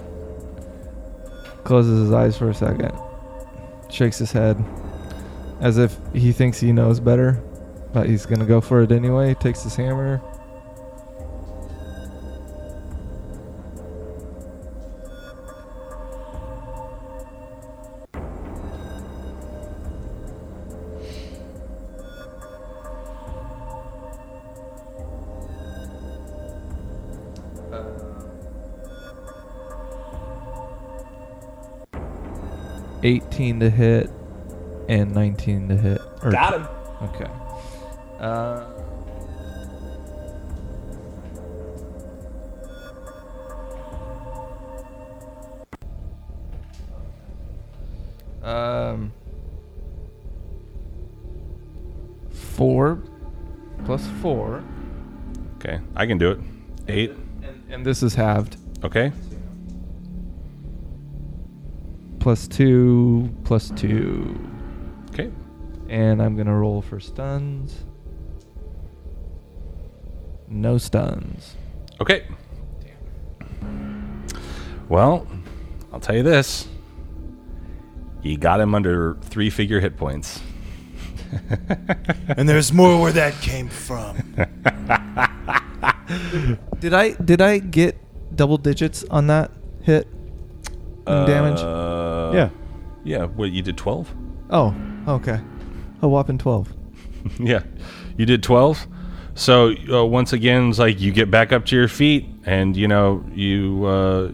closes his eyes for a second, shakes his head, as if he thinks he knows better, but he's gonna go for it anyway. Takes his hammer. Eighteen to hit, and nineteen to hit. Or- him Okay. Uh, um, four plus four, okay i can do it eight and, and this is halved. okay Plus two, plus two, okay and I'm gonna roll for stuns. No stuns. Okay. Well, I'll tell you this. You got him under three figure hit points. And there's more where that came from. Did I did I get double digits on that hit in damage? Uh, Uh, yeah. Yeah. What, you did 12? Oh, okay. A whopping twelve. yeah. You did 12? So, uh, once again, it's like you get back up to your feet, and, you know, you. Uh,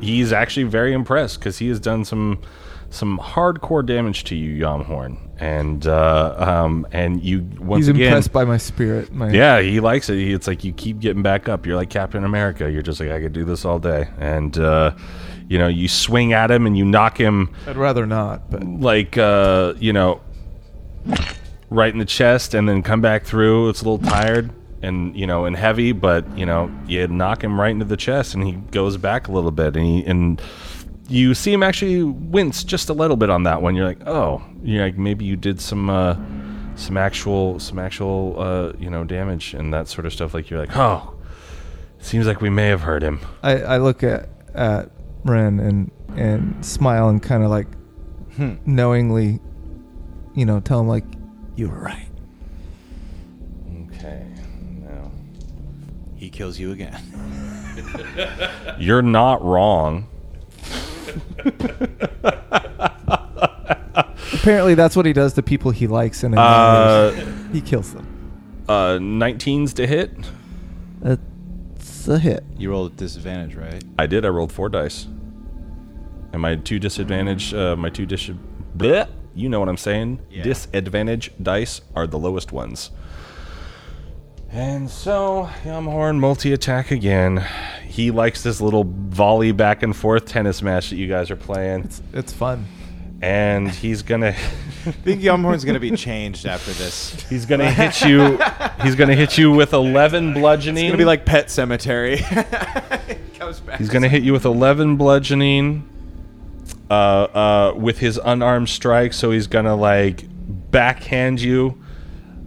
he's actually very impressed because he has done some some hardcore damage to you, Yamhorn. And, uh, um, and you, once He's again. impressed by my spirit. My Yeah, he likes it. He- It's like you keep getting back up. You're like Captain America. You're just like I could do this all day, and uh, you know you swing at him and you knock him I'd rather not, but like uh, you know right in the chest, and then come back through. It's a little tired and you know and heavy, but you know you knock him right into the chest, and he goes back a little bit, and he and you see him actually wince just a little bit on that one. You're like, oh, you're like maybe you did some uh, some actual some actual uh, you know damage and that sort of stuff. Like you're like, oh, seems like we may have hurt him. I, I look at at Ren and and smile and kind of like knowingly, you know, tell him like You were right. Okay, now He kills you again. you're not wrong. apparently that's what he does to people he likes and Uh, he kills them. uh, 19s to hit. It's a hit. You rolled at disadvantage, right? I did. I rolled four dice. And my two disadvantage, uh, my two dis, bleh, you know what I'm saying. Yeah. Disadvantage dice are the lowest ones. And so Yamhorn multi attack again. He likes this little volley back and forth tennis match that you guys are playing, It's it's fun. And he's gonna I think Yamhorn's gonna be changed after this. he's gonna hit you. He's gonna hit you with eleven bludgeoning. It's gonna be like Pet Sematary. Comes back. He's to hit you with 11 bludgeoning uh, uh, with his unarmed strike. So he's to like backhand you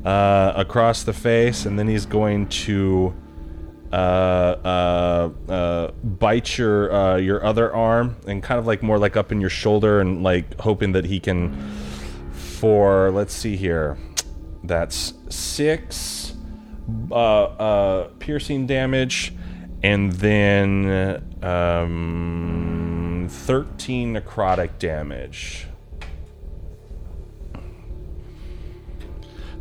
uh, across the face, and then he's going to uh, uh, uh, bite your uh, your other arm and kind of like more like up in your shoulder and like hoping that he can. For let's see here, that's six uh, uh, piercing damage, and then um, 13 necrotic damage.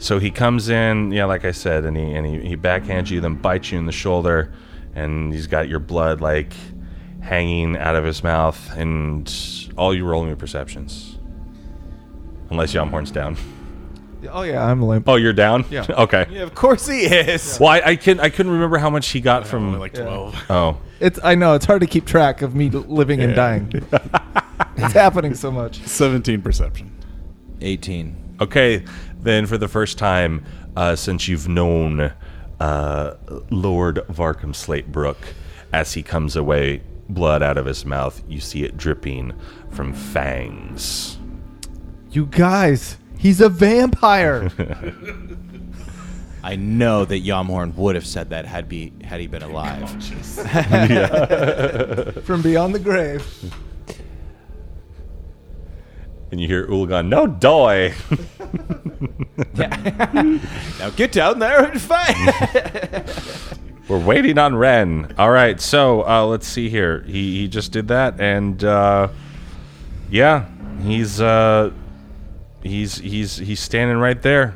So he comes in, yeah, like I said, and he and he, he backhands you, then bites you in the shoulder, and he's got your blood like hanging out of his mouth, and all you roll me perceptions, unless Yamhorn's down. Oh yeah, I'm limp. Oh, you're down. Yeah. Okay. Yeah, of course he is. Well, I, I can I couldn't remember how much he got from. Only like 12. oh, It's I know it's hard to keep track of me living and dying. it's happening so much. 17 perception. 18. okay. Then for the first time uh, since you've known uh, Lord Varkham Slatebrook, as he comes away, blood out of his mouth, you see it dripping from fangs. You guys, he's a vampire. I know that Yamhorn would have said that had be had he been alive. from beyond the grave. And you hear Ulagan, no doy. now get down there and fight. We're waiting on Ren. All right, so uh, let's see here. He he just did that, and uh, yeah, he's uh, he's he's he's standing right there,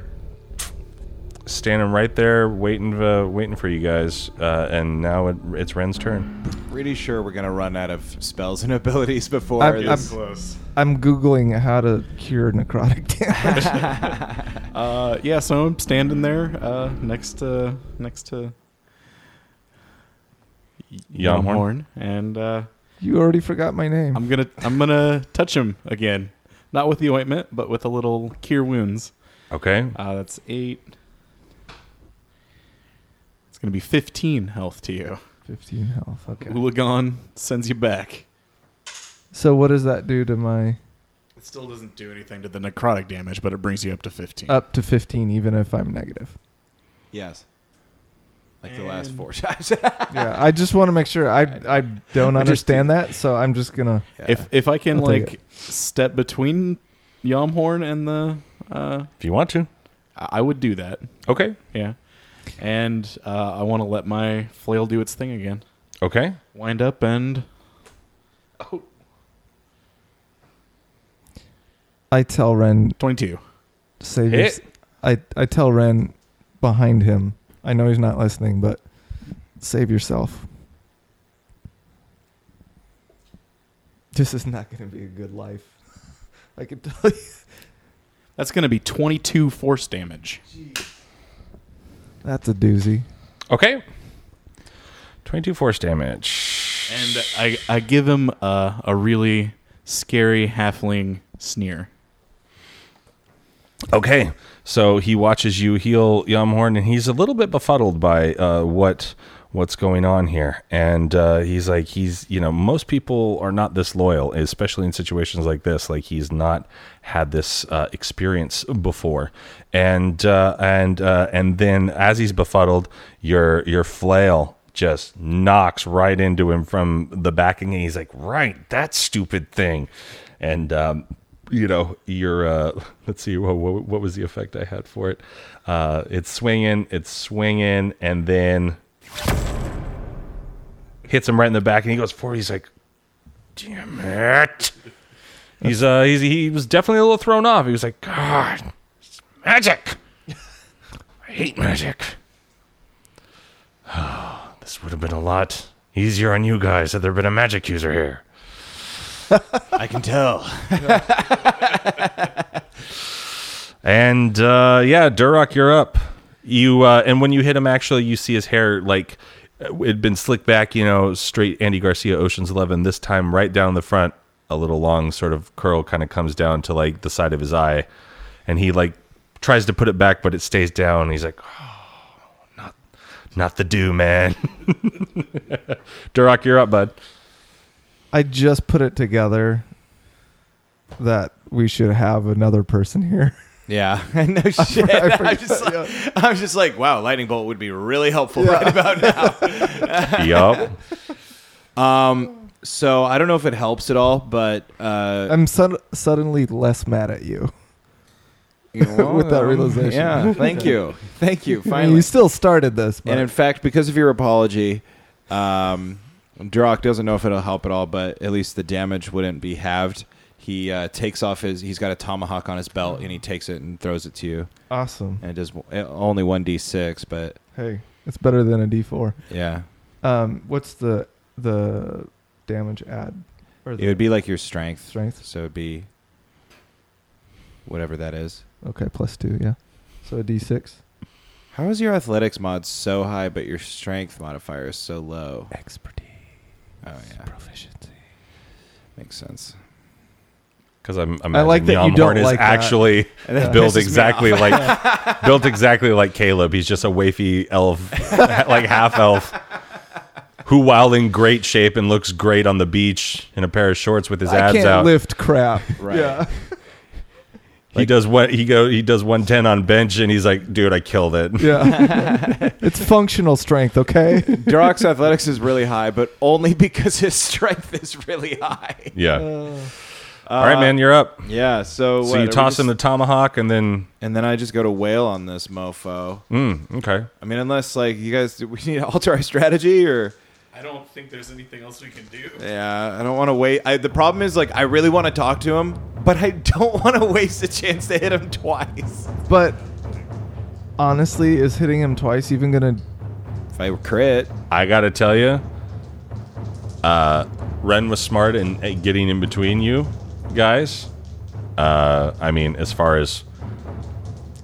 standing right there, waiting uh, waiting for you guys. Uh, and now it, it's Ren's turn. Pretty sure we're gonna run out of spells and abilities before I'm- this. Close. I'm googling how to cure necrotic damage. Uh, yeah, so I'm standing there uh, next to next to Yamhorn. Yamhorn, and uh, you already forgot my name. I'm gonna I'm gonna touch him again, not with the ointment, but with a little cure wounds. Okay, Uh, that's eight. It's gonna be 15 health to you. 15 health. Okay. Ulagan sends you back. So what does that do to my It still doesn't do anything to the necrotic damage, but it brings you up to 15. up to 15 even if I'm negative? Yes. Like the last four times. Yeah, I just want to make sure I I don't understand that, so I'm just going to If if I can I'll take like step between Yamhorn and the, uh, if you want to. I I would do that. Okay, Yeah, and uh, I want to let my flail do its thing again. okay. Wind up and I tell Ren 22. save your, Hit. I I tell Ren behind him. I know he's not listening, but save yourself. This is not going to be a good life. I can tell you. That's going to be 22 force damage. That's a doozy. Okay. 22 force damage. And I, I give him a, a really scary halfling sneer. Okay, so he watches you heal Yamhorn, and he's a little bit befuddled by uh, what what's going on here? And uh, he's like, he's, you know, most people are not this loyal, especially in situations like this. Like he's not had this uh, experience before, and uh, and uh, and then as he's befuddled, your your flail just knocks right into him from the backing, and he's like, right, that stupid thing, and. Um, you know, your uh, let's see, what, what, was the effect I had for it? Uh, it's swinging, it's swinging, and then hits him right in the back, and he goes forward. He's like, "Damn it!" He's uh, he's, he was definitely a little thrown off. He was like, "God, it's magic! I hate magic." Oh, this would have been a lot easier on you guys had there been a magic user here. I can tell. And uh, yeah, Durock, you're up. You uh, and when you hit him, actually, you see his hair like it had been slicked back, you know, straight Andy Garcia, Ocean's Eleven. This time, right down the front, a little long sort of curl kind of comes down to like the side of his eye, and he like tries to put it back, but it stays down. He's like, oh, not, not the do, man. Durock, you're up, bud. I just put it together that we should have another person here. Yeah, I know shit. I I forgot, am just, like, I'm just like, wow, lightning bolt would be really helpful right about now. yup. Um, so I don't know if it helps at all, but uh, I'm sud- suddenly less mad at you. you know, with that um, realization. Yeah, thank you, thank you. Finally, you still started this, but and in fact, because of your apology, um, Durock doesn't know if it'll help at all, but at least the damage wouldn't be halved. He uh, takes off his. He's got a tomahawk on his belt, and he takes it and throws it to you. awesome. And it does uh, only one d six, but Hey, it's better than a D4. yeah, Um, what's the the damage add? Or it would be like your strength. strength. So it'd be whatever that is. Okay, plus two. Yeah. So a D6. How is your athletics mod so high, but your strength modifier is so low? Expertise. Oh yeah, Proficiency. makes sense. Because I'm, I'm I like that you don't is like that. actually that built exactly like built exactly like Caleb. He's just a wafy elf, like half elf, who, while in great shape and looks great on the beach in a pair of shorts with his I abs can't out, lift crap. Right. Yeah. He does what he go he does one ten on bench, and he's like, "Dude, I killed it." Yeah. it's functional strength, okay? Durock's athletics is really high, but only because his strength is really high. Yeah. All right, man, you're up. Yeah. So, So what, are you we toss just- him the tomahawk, and then and then I just go to whale on this mofo. mm, okay. I mean, unless like you guys, do we need to alter our strategy, or I don't think there's anything else we can do. yeah, I don't want to wait. I, the problem is like I really want to talk to him, but I don't want to waste a chance to hit him twice. But honestly, is hitting him twice even gonna? If I crit, I gotta tell you, uh, Ren was smart in getting in between you guys. Uh, I mean, as far as,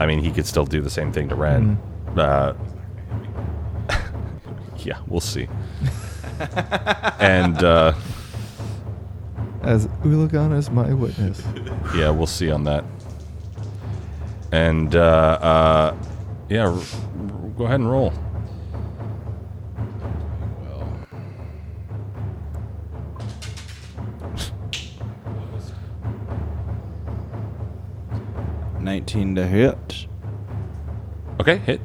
I mean, he could still do the same thing to Ren. Uh, yeah, we'll see. and uh, As Ulagan is my witness. yeah, we'll see on that. And uh, uh, yeah, r- r- go ahead and roll. nineteen to hit. Okay, hit.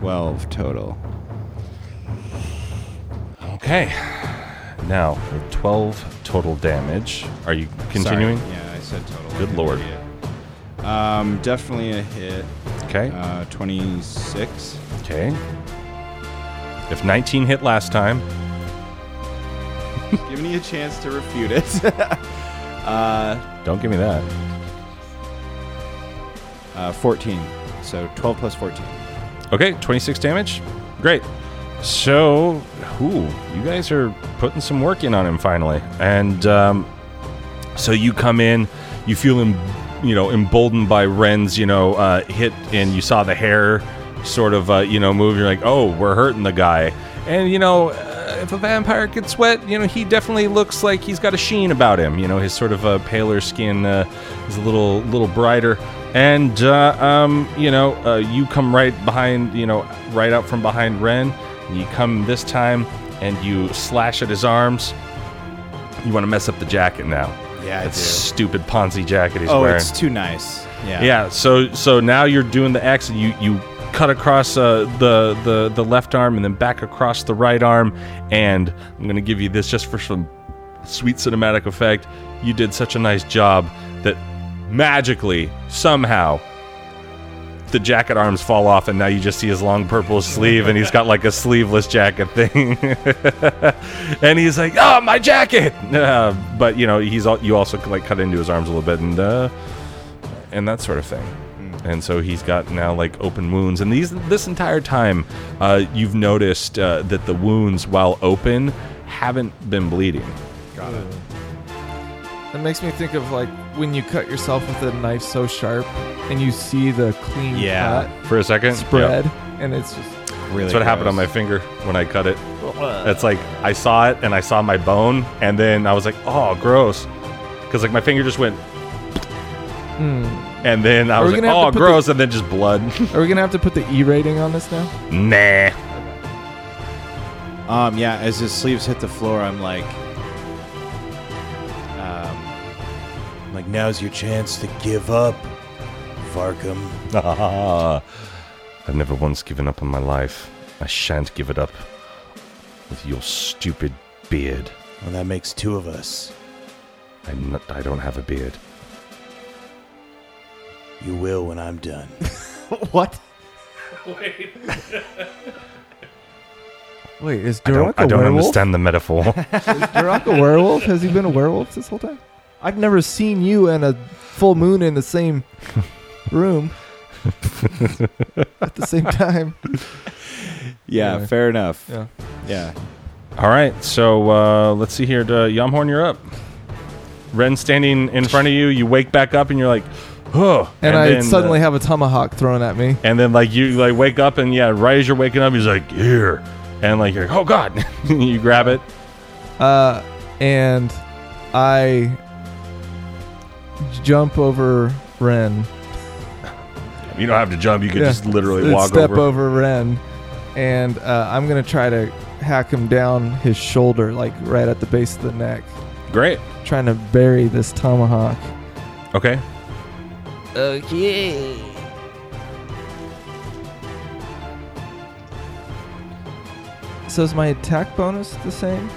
Uh, twelve total. Okay. Now, with 12 total damage, are you continuing? Sorry. Yeah, I said total. Good lord. Um, definitely a hit. Okay. Uh, twenty-six. Okay. If 19 hit last time, Give me a chance to refute it. uh, don't give me that. uh, 14. So 12 plus 14. Okay, 26 damage. Great. So, ooh, you guys are putting some work in on him finally. And um, so you come in, you feel him, you know, emboldened by Ren's, you know, uh, hit, and you saw the hair sort of, uh, you know, move. You're like, oh, we're hurting the guy. And, you know, uh, if a vampire gets wet, you know, he definitely looks like he's got a sheen about him. You know, his sort of uh, paler skin uh, is a little little brighter. And uh, um, you know, uh, you come right behind, you know, right out from behind Ren. And you come this time and you slash at his arms. You want to mess up the jacket now. Yeah, I That stupid Ponzi jacket he's Oh, wearing. it's too nice. Yeah. Yeah. So so now you're doing the X, and you you cut across uh, the the the left arm, and then back across the right arm. And I'm gonna give you this just for some sweet cinematic effect. You did such a nice job that magically somehow. The jacket arms fall off, and now you just see his long purple sleeve, and he's got like a sleeveless jacket thing. and he's like, "Oh, my jacket!" Uh, but you know, he's al- you also like cut into his arms a little bit, and uh, and that sort of thing. And so he's got now like open wounds, and these this entire time, uh, you've noticed uh, that the wounds, while open, haven't been bleeding. That makes me think of like when you cut yourself with a knife so sharp and you see the clean Yeah. For a second, spread, Yep. and it's just Really. That's what happened on my finger when I cut it. It's like I saw it and I saw my bone, and then I was like, "Oh, gross," because like my finger just went, mm. and then I was like, "Oh, to put gross," and then just blood. Are we gonna have to put the E rating on this now? nah. Um, yeah, as his sleeves hit the floor, I'm like, Like, now's your chance to give up, Varkham. I've never once given up on my life. I shan't give it up with your stupid beard. Well, that makes two of us. I'm not, I don't have a beard. You will when I'm done. what? Wait, Wait, is I Durock don't, I a don't werewolf? understand the metaphor. Is Durock a werewolf? Has he been a werewolf this whole time? I've never seen you and a full moon in the same room at the same time. Yeah, Anyway. fair enough. Yeah. Yeah. All right, so uh, let's see here. Uh, Yamhorn, you're up. Ren standing in front of you. You wake back up and you're like, oh. And, I then, suddenly uh, have a tomahawk thrown at me. and then like you like wake up and yeah, right as you're waking up, he's like here, and like you're like, oh god, you grab it. Uh, and I jump over Ren. You don't have to jump. You could Yeah. just literally Uh, walk step over. over. Ren, and uh, I'm gonna try to hack him down his shoulder, like right at the base of the neck, Great. trying to bury this tomahawk. Okay. Okay. So is my attack bonus the same?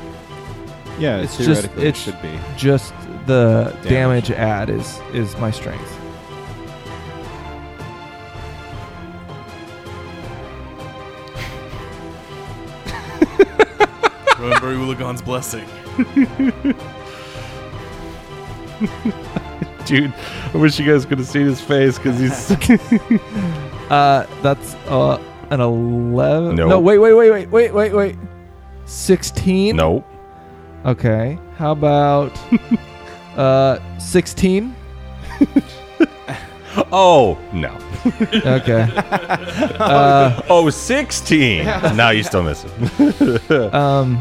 Yeah, It's it's just- theoretically it should be. Just the Damage. damage, add is is my strength. Remember Ulagan's blessing. Dude, I wish you guys could have seen his face because he's. Uh, that's uh an eleven. Nope. No, wait, wait, wait, wait, wait, wait, wait. Sixteen. nope. Okay. How about uh sixteen? Oh no. Okay. uh, Oh, 16. now you still miss it. um,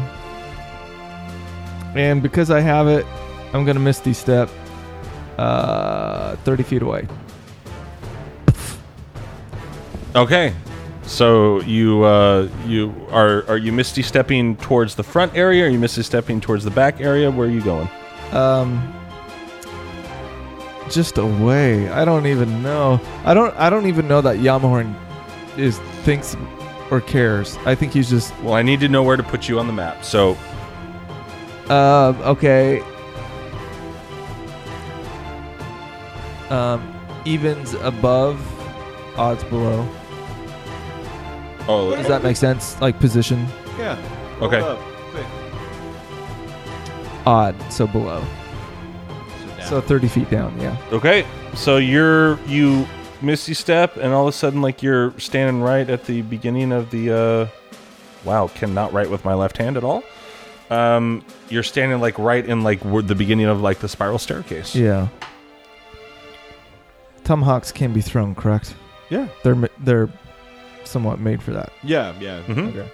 and because I have it, I'm gonna misty step. Uh, thirty feet away. Okay. So you uh, you are are you misty stepping towards the front area? Or are you misty stepping towards the back area? Where are you going? Um, just away. I don't even know. I don't. I don't even know that Yamahorn is thinks or cares. I think he's just. Well, I need to know where to put you on the map. So Uh, okay. Um, evens above, odds below. oh Does that make sense? Like position, Yeah. Okay. Up. Quick. odd, so below. Down. So 30 feet down, yeah. okay. So you're you misty step, and all of a sudden, like you're standing right at the beginning of the. Uh, wow, cannot write with my left hand at all. Um, you're standing like right in like where the beginning of like the spiral staircase. Yeah. Tomahawks can be thrown, correct? Yeah. They're ma- they're somewhat made for that. Yeah, yeah. Mhm. Okay.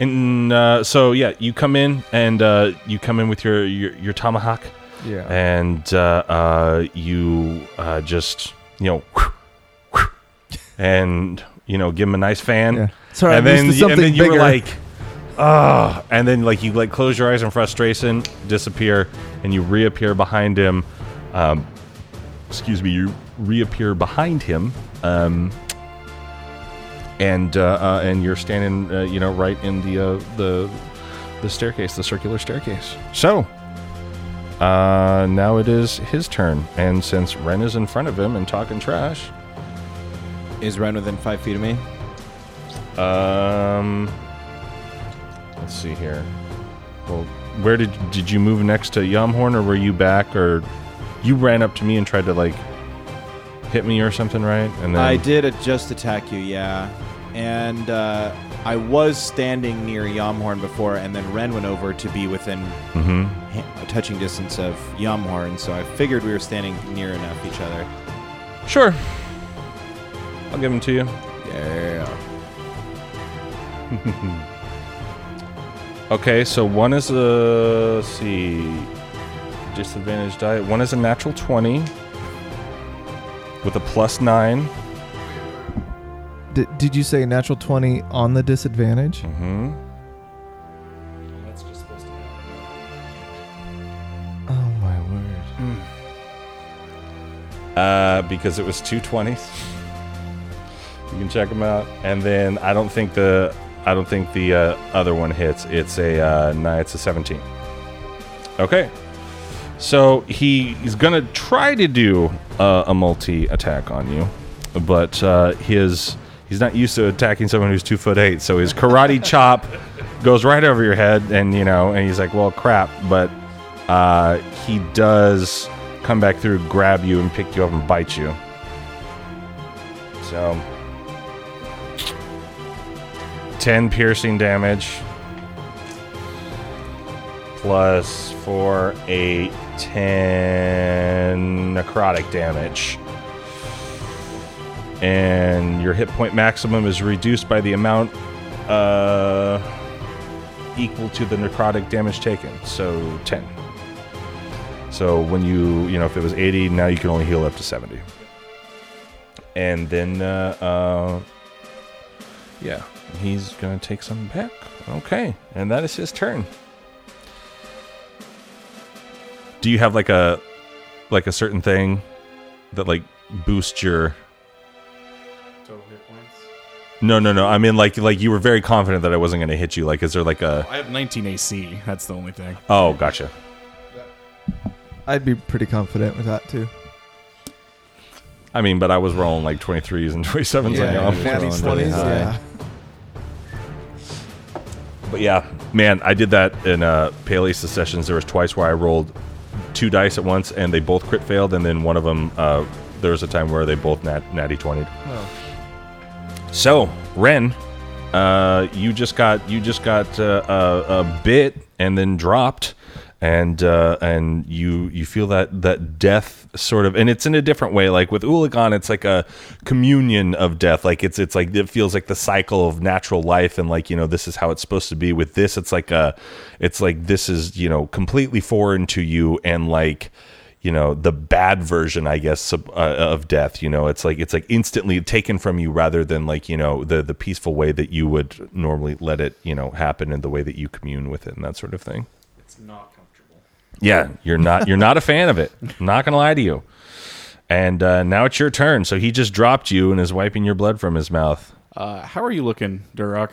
And uh, so yeah, you come in and uh, you come in with your your, your tomahawk, Yeah. and uh, uh, you uh, just you know, and you know, give him a nice fan. Yeah. Sorry, and I'm then y- and then something you were like, ah, and then like you like close your eyes in frustration, disappear, and you reappear behind him. Um, excuse me, you reappear behind him. Um, and uh, uh, and you're standing, uh, you know, right in the uh, the the staircase, the circular staircase. So uh, now it is his turn, and since Ren is in front of him and talking trash, Is Ren within five feet of me? um, let's see here. Well, where did did you move next to Yamhorn, or were you back, or you ran up to me and tried to like hit me or something, right? And then I did just attack you, yeah. And uh, I was standing near Yamhorn before, and then Ren went over to be within hmm ha- touching distance of Yamhorn, so I figured we were standing near enough each other. Sure. I'll give them to you. Yeah. Okay, so one is a let's see disadvantage die. One is a natural twenty with a plus nine. D- did you say natural 20 on the disadvantage? Mm-hmm. That's just supposed to Oh my word. Uh, because it was two twenties. You can check them out, and then I don't think the I don't think the uh, other one hits. It's a uh, nine. It's a seventeen. Okay, so he, he's gonna try to do uh, a multi attack on you, but uh, his he's not used to attacking someone who's two foot eight. So his karate chop goes right over your head, and you know, and he's like, "Well, crap," but uh, he does come back through, grab you, and pick you up and bite you. So, ten piercing damage plus four, eight, ten necrotic damage. And your hit point maximum is reduced by the amount uh, equal to the necrotic damage taken. So 10. So when you, you know, if it was 80, now you can only heal up to 70. And then, uh, uh, yeah, he's going to take some back. Okay. And that is his turn. Do you have like a, like a certain thing that like boosts your. No, no, no. I mean, like, like you were very confident that I wasn't going to hit you. Like, is there like a, I have 19 AC. That's the only thing. oh, gotcha. I'd be pretty confident with that too. I mean, but I was rolling like 23s and 27s on Yeah, y'all. yeah. natty rolling really 20s, high. yeah. But yeah, man, I did that in uh, Pale Ace sessions. There was twice where I rolled two dice at once, and they both crit failed, and then one of them, uh, there was a time where they both nat- natty 20 So, Ren, uh, you just got you just got uh, a, a bit and then dropped, and uh, and you you feel that that death sort of, and it's in a different way. Like with Ulagan, it's like a communion of death. Like it's it's like it feels like the cycle of natural life, and like you know this is how it's supposed to be. With this, it's like a, it's like this is you know completely foreign to you, and like you know the bad version i guess of, uh, of death you know it's like it's like instantly taken from you rather than like you know the the peaceful way that you would normally let it you know happen in the way that you commune with it and that sort of thing It's not comfortable. yeah you're not you're not a fan of it I'm not gonna lie to you and uh, now it's your turn so he just dropped you and is wiping your blood from his mouth Uh, how are you looking, Durock?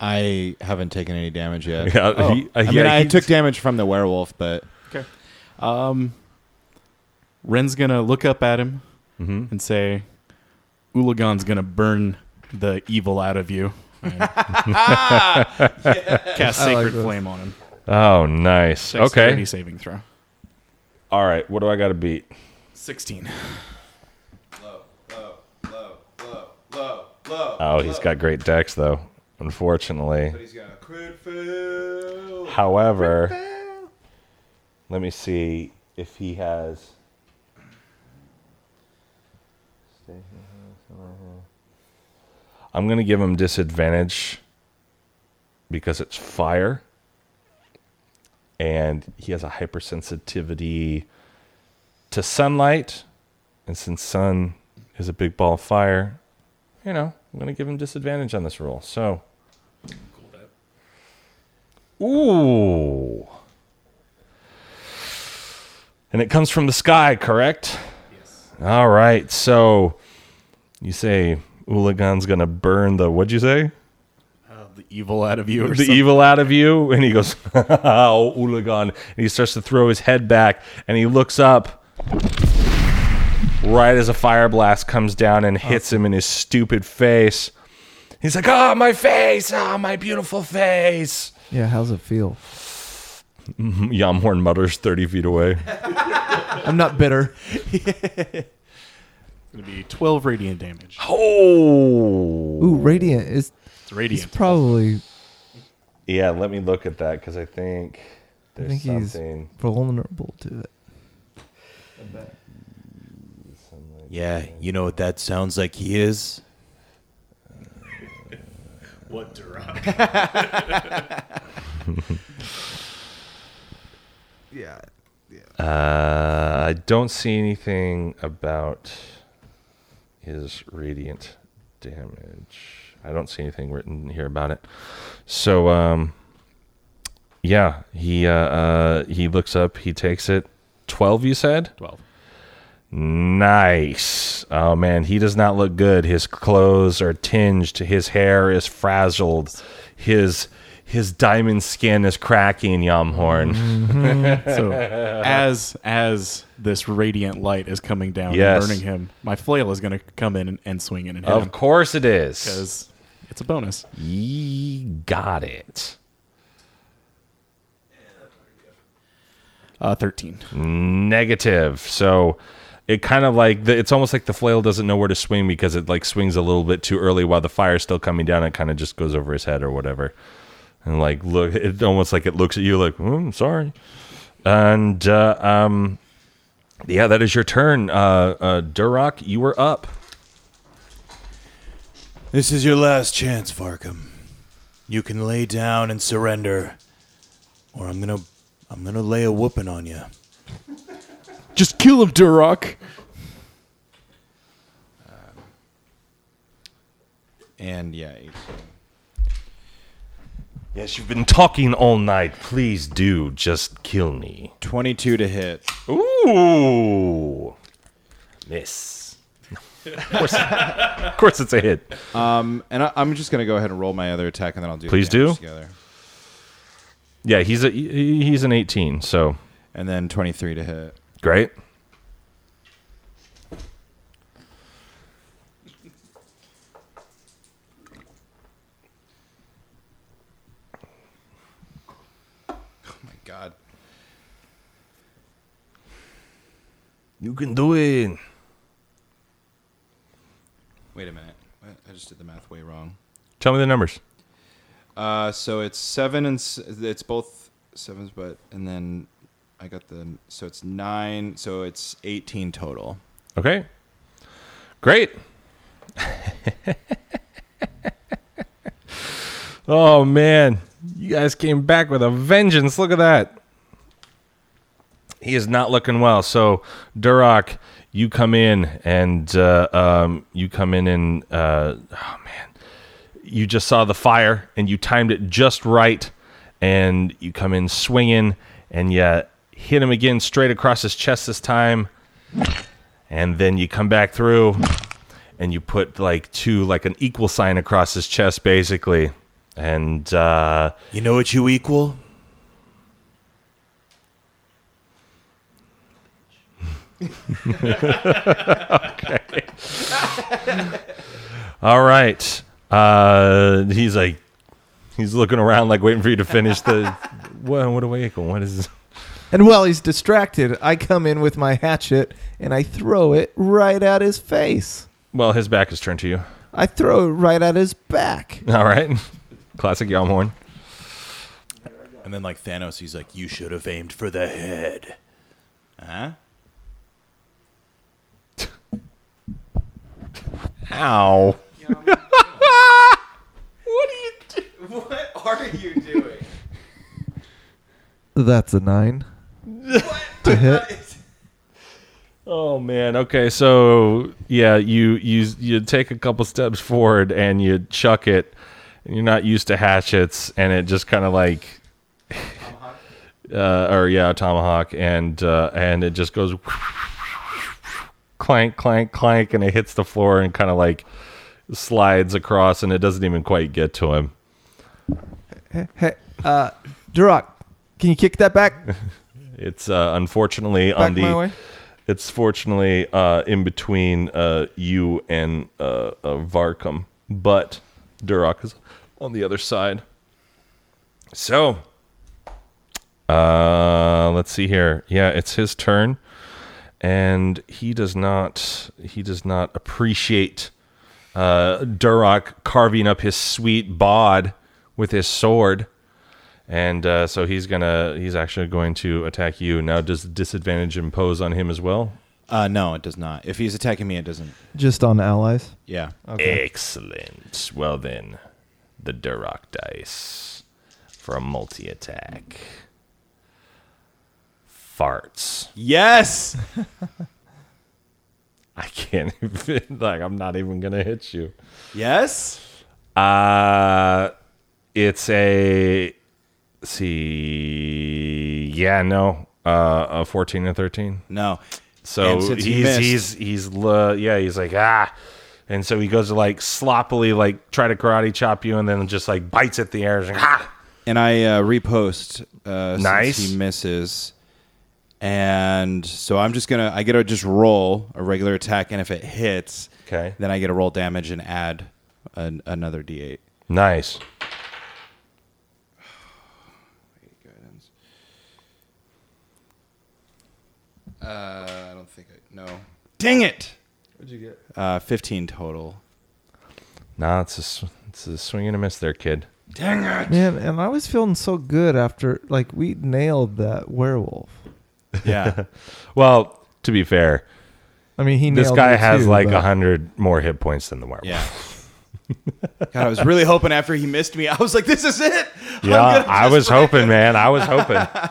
I haven't taken any damage yet. yeah, Oh. he, uh, I mean, yeah, I took damage from the werewolf, but Okay. Um, Ren's gonna look up at him Mhm. and say, "Ulagan's gonna burn the evil out of you." Cast I like sacred flame on him. oh nice Dexterity okay saving throw. all right what do i gotta beat Sixteen. oh he's got great decks though unfortunately he's got crit fail. However, let me see if he has. I'm going to give him disadvantage because it's fire. And he has a hypersensitivity to sunlight. And since sun is a big ball of fire, you know, I'm going to give him disadvantage on this roll. So. Ooh. And it comes from the sky, correct? Yes. All right. So you say Ulagan's going to burn the, what'd you say? Uh, the evil out of you, or the something. evil out of you and he goes oh Ulagan and he starts to throw his head back and he looks up right as a fire blast comes down and hits uh-huh. him in his stupid face he's like oh my face oh my beautiful face Yeah, how's it feel? Mm-hmm. Yamhorn mutters 30 feet away I'm not bitter. It's gonna be twelve radiant damage. oh Ooh, radiant is It's he's radiant. probably yeah let me look at that because I think I there's think he's something vulnerable to it. Yeah, you know what that sounds like he is? what Durock? Yeah. Uh, I don't see anything about his radiant damage. I don't see anything written here about it. So, um, yeah, he uh, uh, he looks up. He takes it. Twelve, you said. Twelve. Nice. Oh man, he does not look good. His clothes are tinged. His hair is frazzled. His his diamond skin is cracking. Yamhorn. So as as this radiant light is coming down Yes. and burning him, my flail is gonna come in and, and swing in and hit Of him course it is. because it's a bonus. Ye got it. Uh, Thirteen. Negative. So it kind of like the, it's almost like the flail doesn't know where to swing because it like swings a little bit too early while the fire's still coming down. It kind of just goes over his head or whatever. And like look, it almost like it looks at you like, oh, I'm sorry. And uh, um, yeah, that is your turn. Uh, uh, Durock, you were up. This is your last chance, Varkham. You can lay down and surrender, or I'm gonna, I'm gonna lay a whooping on you. Just kill him, Durock. And yeah, 18. Yes, you've been talking all night. Please do just kill me. 22 to hit. Ooh, miss. of, course, of course, it's a hit. Um, and I, I'm just gonna go ahead and roll my other attack, and then I'll do. Please damage do. Together. Yeah, he's a he's an 18, so And then 23 to hit. great. Oh my god. You can do it. Wait a minute. I just did the math way wrong. Tell me the numbers. Uh, so it's seven and s- it's both sevens, but and then I got the so it's nine. So it's 18 total. Okay. Great. oh man, you guys came back with a vengeance. Look at that. He is not looking well. So, Durock, you come in and uh, um, you come in and uh, oh man, you just saw the fire and you timed it just right, and you come in swinging and you hit him again straight across his chest this time and then you come back through and you put like two like an equal sign across his chest basically and uh You know what you equal? all right uh he's like he's looking around like waiting for you to finish the what what do I equal what is this? And while he's distracted, I come in with my hatchet and I throw it right at his face. well his back is turned to you I throw it right at his back. all right classic Yamhorn And then like Thanos, he's like, "You should have aimed for the head." Huh? Ow What are you you doing? That's a nine to hit. Oh man. Okay, so yeah, you you you take a couple steps forward and you chuck it. And you're not used to hatchets, and it just kind of like, uh, or yeah, tomahawk, and uh, and it just goes clank, clank, clank, and it hits the floor and kind of like slides across, and it doesn't even quite get to him. Hey, uh, Durock, can you kick that back? It's uh, unfortunately Back on the. It's fortunately uh, in between uh, you and uh, uh, Varkham, but Durock is on the other side. So, uh, let's see here. Yeah, it's his turn, and he does not. He does not appreciate uh, Durock carving up his sweet bod with his sword. And uh, so he's gonna he's actually going to attack you. Now does the disadvantage impose on him as well? Uh, no, it does not. If he's attacking me, it doesn't. Just on allies. Yeah. Excellent. Well then, the Durock dice for a multi attack. Farts. Yes. I can't even like I'm not even gonna hit you. yes. Uh it's a see yeah, no. Uh a fourteen and thirteen. No. So since he he's he's he's uh, yeah he's like ah, and so he goes to like sloppily like try to karate chop you and then just like bites at the air and ah. And I uh, repost. Uh, Nice. Since he misses. And so I'm just gonna. I get to just roll a regular attack, and if it hits, Okay. then I get to roll damage and add an, another D8. Nice. Uh, I don't think I no. Dang it! What'd you get? Uh, 15 total. Nah, it's a s- it's a swing and a miss there, kid. Dang it! Man, and I was feeling so good after like we nailed that werewolf. Yeah. Well, to be fair, I mean, he this nailed guy me has too, like a but- hundred more hit points than the werewolf. yeah. God, I was really hoping after he missed me, I was like, "This is it." I'm Yeah, gonna I just was wreck hoping, man. I was hoping. uh,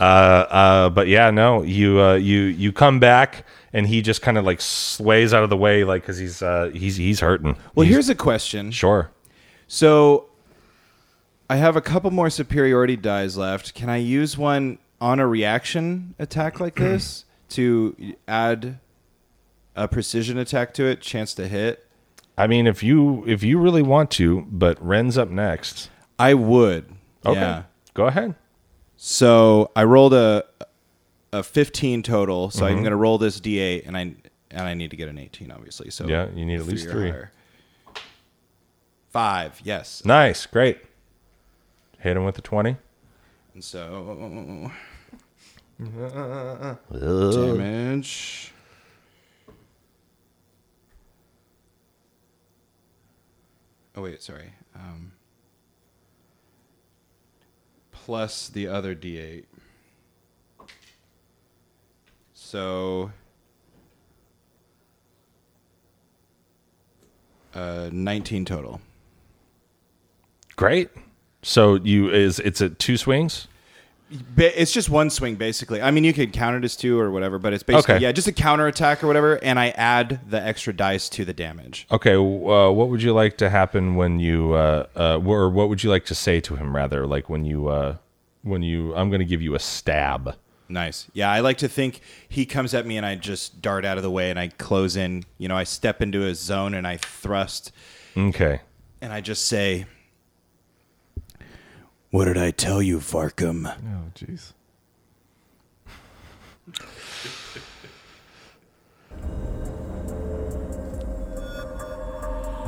uh, but yeah, no, you, uh, you, you come back, and he just kind of like sways out of the way, like because he's, uh, he's, he's hurting. Well, He's- here's a question. sure. So, I have a couple more superiority dies left. Can I use one on a reaction attack like this to add a precision attack to it, chance to hit? I mean, if you, if you really want to, but Ren's up next. I would. Okay, Yeah. go ahead. So I rolled a a 15 total. So Mm-hmm. I'm going to roll this d8, and I and I need to get an 18, obviously. So Yeah, you need at least three. higher. Five, yes. Nice, great. Hit him with the twenty. And so damage. Oh wait, sorry. Um, plus the other d8. So uh, 19 total. Great. So you is it's at two swings. It's just one swing, basically. I mean, you could count it as two or whatever, but it's basically Okay. yeah, just a counter attack or whatever, and I add the extra dice to the damage. Okay, uh, what would you like to happen when you, uh, uh, or what would you like to say to him rather? Like when you, uh, when you, I'm going to give you a stab. Nice. Yeah, I like to think he comes at me and I just dart out of the way and I close in. You know, I step into his zone and I thrust Okay. and I just say, What did I tell you, Varkham? Oh, jeez.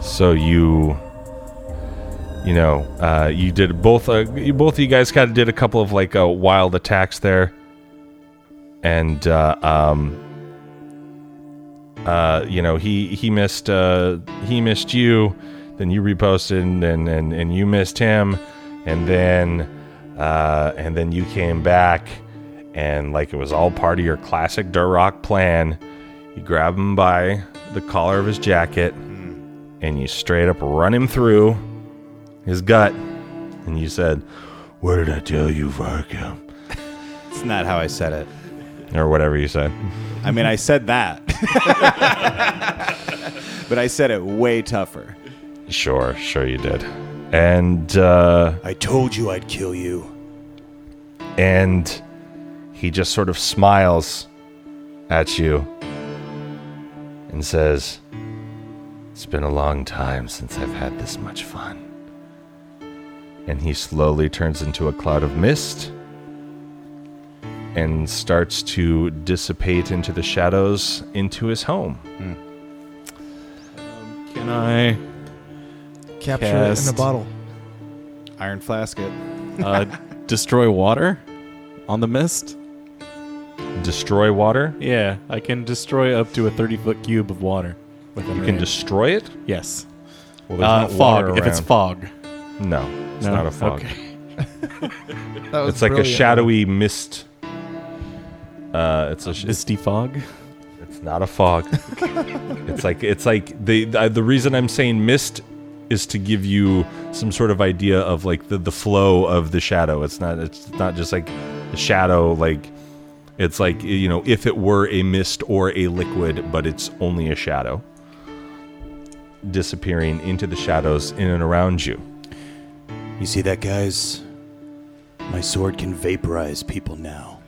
So you, you know, uh, you did both. Uh, you, both of you guys kind of did a couple of like uh, wild attacks there, and uh, um, uh, you know, he he missed. Uh, he missed you. Then you reposted, and and and you missed him, and then uh, and then you came back, and like it was all part of your classic Durock plan. You grab him by the collar of his jacket and you straight up run him through his gut And you said, What did I tell you, Varka? It's not how I said it. Or whatever you said. I mean, I said that. but I said it way tougher. Sure, sure you did. And, uh, I told you I'd kill you. and he just sort of smiles at you and says, It's been a long time since I've had this much fun. And he slowly turns into a cloud of mist and starts to dissipate into the shadows into his home. Can I Capture it in a bottle. Iron flask it. uh, destroy water on the mist? Destroy water? Yeah, I can destroy up to a 30 foot cube of water. Within You can range. destroy it? Yes. Well, there's Uh, not fog. water If it's around. fog. No, it's No? not a fog. Okay. That was It's like a brilliant. shadowy mist. Uh, it's a sh- Misty fog. It's not a fog. it's like it's like the the, the reason I'm saying mist is to give you some sort of idea of like the, the flow of the shadow. It's not it's not just like a shadow like it's like you know if it were a mist or a liquid, but it's only a shadow disappearing into the shadows in and around you. You see that, guys? My sword can vaporize people now.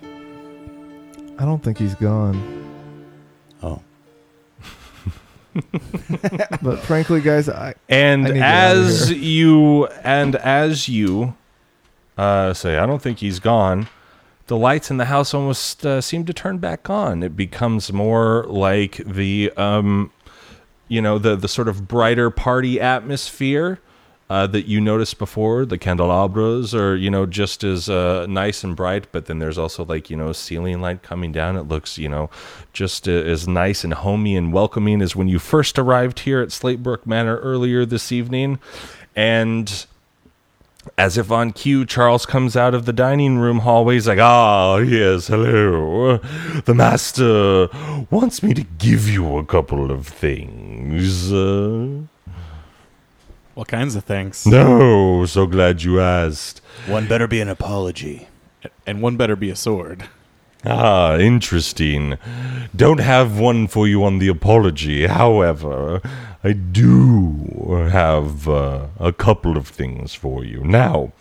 I don't think he's gone. But frankly, guys, I And I need to get out of as you and as you uh, say, I don't think he's gone. The lights in the house almost uh, seem to turn back on. It becomes more like the, um, you know, the the sort of brighter party atmosphere uh, that you noticed before. The candelabras are, you know, just as uh, nice and bright, but then there's also like you know ceiling light coming down. It looks, you know, just uh, as nice and homey and welcoming as when you first arrived here at Slatebrook Manor earlier this evening, and. As if on cue, Charles comes out of the dining room hallway. He's like, Ah, yes, hello. The master wants me to give you a couple of things. Uh, What kinds of things? no, so glad you asked. One better be an apology. And one better be a sword. Ah, interesting. Don't have one for you on the apology. However, I do have uh, a couple of things for you. Now,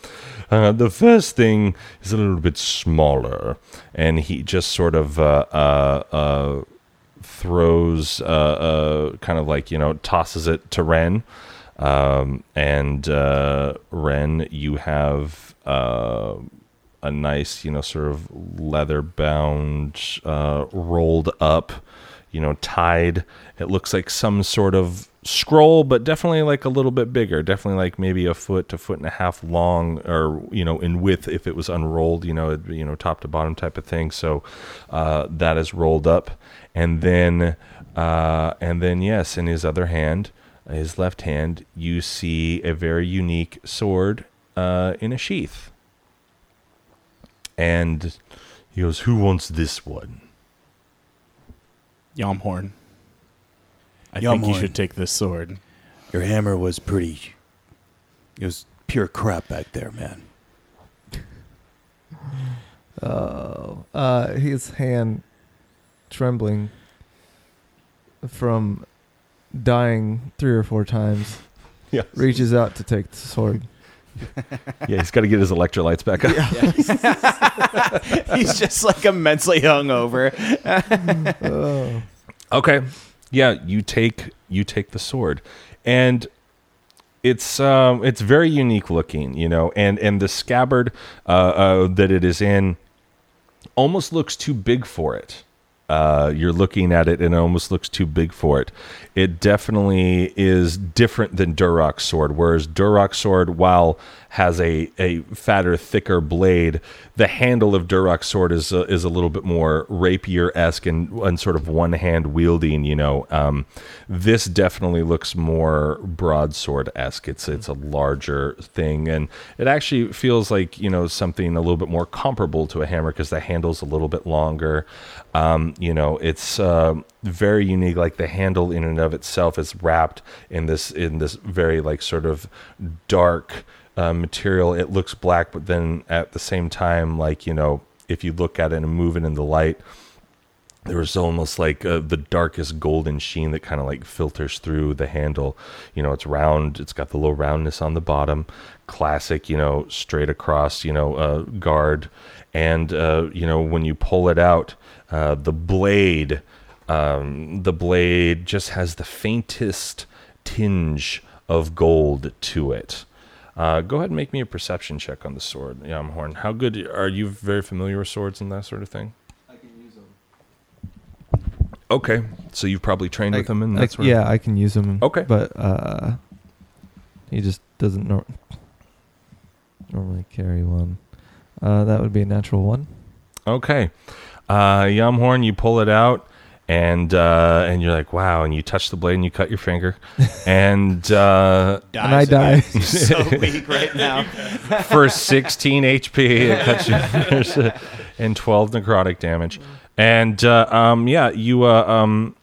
uh, the first thing is a little bit smaller, and he just sort of uh, uh, uh, throws, uh, uh, kind of like, you know, tosses it to Ren. Um, and uh, Ren, you have. Uh, a nice, you know, sort of leather bound, uh, rolled up, you know, tied. It looks like some sort of scroll, but definitely like a little bit bigger. Definitely like maybe a foot to foot and a half long, or you know, in width if it was unrolled. You know, you know, top to bottom type of thing. So uh, that is rolled up, and then, uh, and then yes, in his other hand, his left hand, you see a very unique sword uh, in a sheath. And he goes, Who wants this one? Yamhorn. I think you Yamhorn. should take this sword. Your hammer was pretty. It was pure crap back there, man. Oh, uh, his hand trembling from dying three or four times, Yeah. reaches out to take the sword. Yeah, he's got to get his electrolytes back up. He's just like immensely hungover. Oh, Okay. Yeah, you take you take the sword. And it's um it's very unique looking, you know, and and the scabbard uh, uh that it is in almost looks too big for it. Uh, you're looking at it and it almost looks too big for it. It definitely is different than Durock's sword, whereas Durock's sword, while has a, a fatter, thicker blade, the handle of Durock's sword is a, is a little bit more rapier esque and, and sort of one hand wielding. You know, um, this definitely looks more broadsword esque. It's it's a larger thing, and it actually feels like you know something a little bit more comparable to a hammer because the handle's a little bit longer. Um, you know, it's um very unique. Like the handle in and of itself is wrapped in this in this very like sort of dark uh, material. It looks black, but then at the same time, like you know, if you look at it and move it in the light, there was almost like uh, the darkest golden sheen that kind of like filters through the handle. You know, it's round. It's got the little roundness on the bottom. Classic, you know, straight across, you know, uh, guard. And uh, you know, when you pull it out, uh, the blade, um, the blade just has the faintest tinge of gold to it. Uh, go ahead and make me a perception check on the sword, Yamhorn. How good are you? Very familiar with swords and that sort of thing. I can use them. Okay, so you've probably trained with them and I- that sort yeah, I can use them. Okay. but uh, he just doesn't nor- normally carry one. Uh, that would be a natural one. Okay, uh, Yamhorn, you pull it out, and uh, and you're like, wow, and you touch the blade and you cut your finger, and uh, And I die. So weak right now. for 16 HP, it cuts your fingers, and 12 necrotic damage. And uh, um, yeah, you uh, um,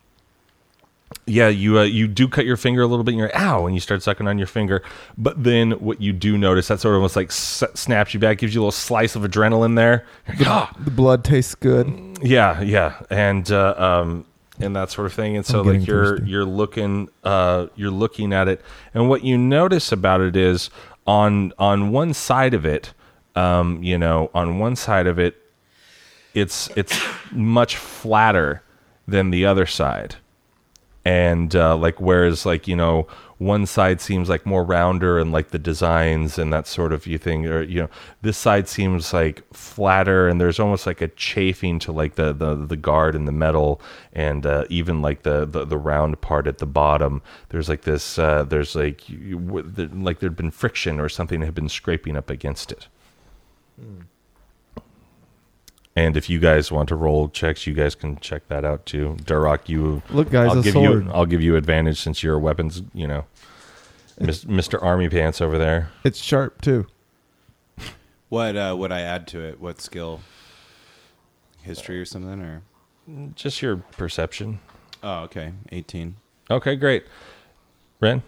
yeah, you uh, you do cut your finger a little bit. and You're like, ow, and you start sucking on your finger. But then what you do notice that sort of almost like s- snaps you back, gives you a little slice of adrenaline there. Like, "Ah." The blood tastes good. Yeah, yeah, and uh, um, and that sort of thing. And so like you're thirsty. you're looking uh, you're looking at it, and what you notice about it is on on one side of it, um, you know, on one side of it, it's it's much flatter than the other side and uh, like whereas like you know one side seems like more rounder and like the designs and that sort of you thing or you know this side seems like flatter and there's almost like a chafing to like the the, the guard and the metal and uh, even like the, the the round part at the bottom. There's like this uh, there's like you, like there'd been friction or something had been scraping up against it and if you guys want to roll checks, you guys can check that out too. Durock, you Look, guys, I'll a give sword. you I'll give you advantage since your weapons, you know, Mis- Mr. Army Pants over there. It's sharp too. What uh, would I add to it? What skill? History or something? Or Just your perception. oh, okay, eighteen. Okay, great. Ren.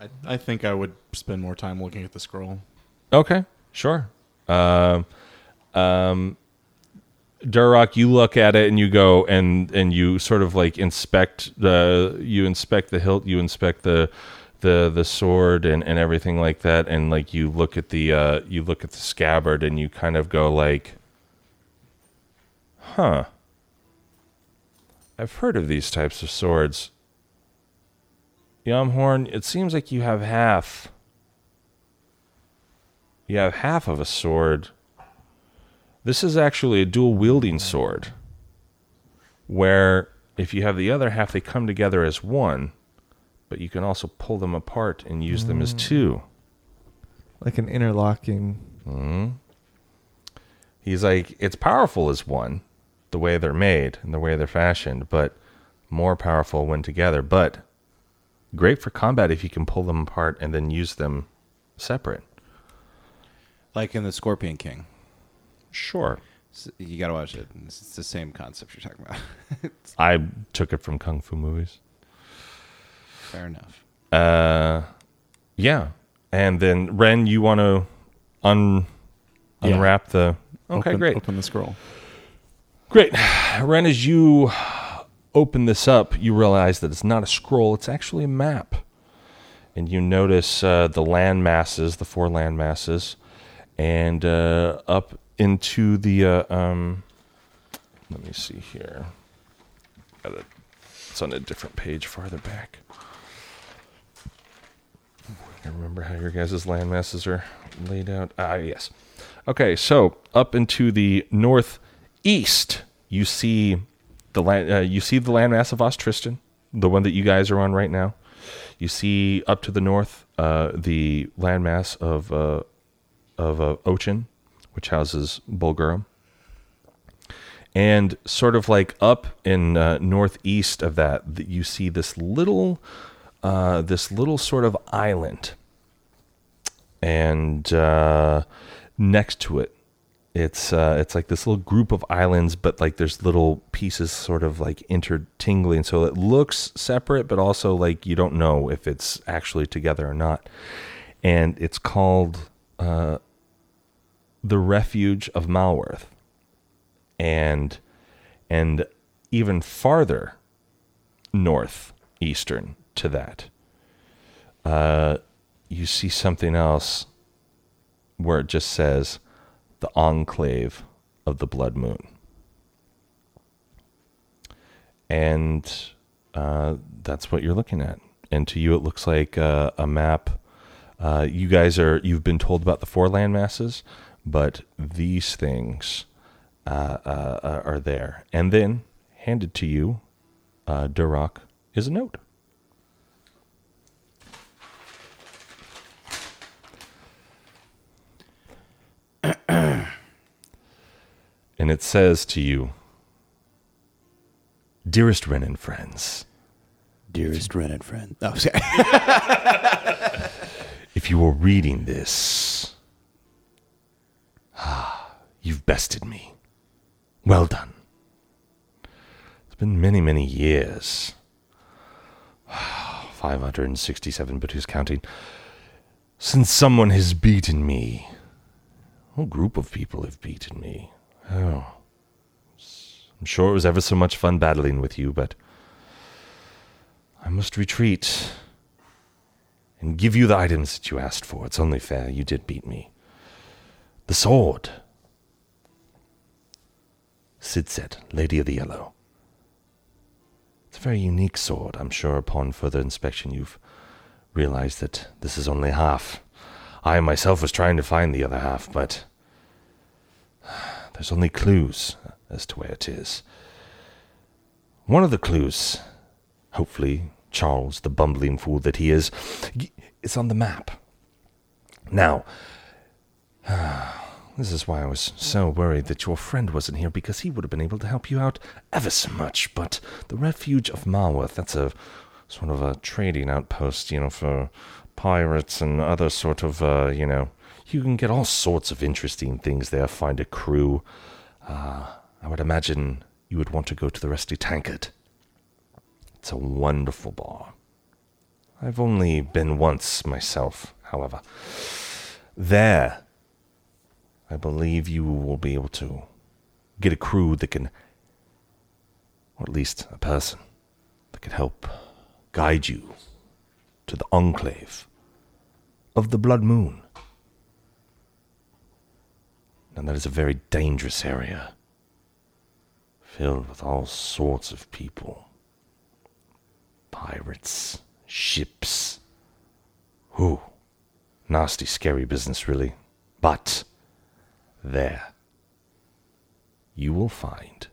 I, I think I would spend more time looking at the scroll. Okay, sure. Um, um, Durock, you look at it and you go and and you sort of like inspect the you inspect the hilt, you inspect the the the sword and and everything like that, and like you look at the uh, you look at the scabbard and you kind of go like, huh. I've heard of these types of swords. Yamhorn, it seems like you have half. You have half of a sword. This is actually a dual wielding sword. Where if you have the other half, they come together as one, but you can also pull them apart and use them as hmm. two. Like an interlocking. Hmm. He's like, it's powerful as one, the way they're made and the way they're fashioned, but more powerful when together. But great for combat if you can pull them apart and then use them separate. Like in the Scorpion King. Sure. S- You gotta watch it. It's it's the same concept you're talking about. I took it from kung fu movies. Fair enough. Uh, yeah. And then Ren, you want to un Yeah. unwrap the. Okay, open, great, Open the scroll. great. Ren, as you open this up, you realize that it's not a scroll; it's actually a map. And you notice uh, the land masses, the four land masses, and uh, up into the. Uh, um, let me see here. Got it. It's on a different page farther back. I remember how your guys' land masses are laid out. Ah, yes. Okay, so up into the northeast, you see the land. Uh, you see the landmass of Ostristan, the one that you guys are on right now. You see up to the north uh, the landmass of uh, of uh, Ochin, which houses Bulgurum. And sort of like up in uh, northeast of that, th- you see this little, uh, this little sort of island, and uh, next to it, it's uh, it's like this little group of islands, but like there's little pieces sort of like intertingling, so it looks separate, but also like you don't know if it's actually together or not. and it's called uh, the Refuge of Malworth, and and even farther northeastern to that, uh, you see something else where it just says the Enclave of the Blood Moon. And uh, that's what you're looking at. And to you, it looks like uh, a map. Uh, you guys are, you've been told about the four land masses, but these things uh, uh, are there. And then handed to you, uh, Durock, is a note. and it says to you, Dearest Ren and friends, Dearest Ren and friend. Oh, sorry. if you were reading this, ah, you've bested me. Well done. It's been many, many years. 567, but who's counting? Since someone has beaten me. A whole group of people have beaten me. Oh. I'm sure it was ever so much fun battling with you, but I must retreat and give you the items that you asked for. It's only fair. You did beat me. The sword. Sid said, Lady of the Yellow. It's a very unique sword. I'm sure upon further inspection you've realized that this is only half. I myself was trying to find the other half, but there's only clues as to where it is. One of the clues, hopefully, Charles, the bumbling fool that he is, is on the map. Now, this is why I was so worried that your friend wasn't here, because he would have been able to help you out ever so much. But the refuge of Malworth, that's a sort of a trading outpost, you know, for pirates and other sort of, uh, you know, you can get all sorts of interesting things there, find a crew. Uh, I would imagine you would want to go to the Rusty Tankard. It's a wonderful bar. I've only been once myself, however. There, I believe you will be able to get a crew that can, or at least a person, that can help guide you to the enclave of the Blood Moon. And that is a very dangerous area, filled with all sorts of people pirates, ships. Whew. Nasty, scary business, really. But there, you will find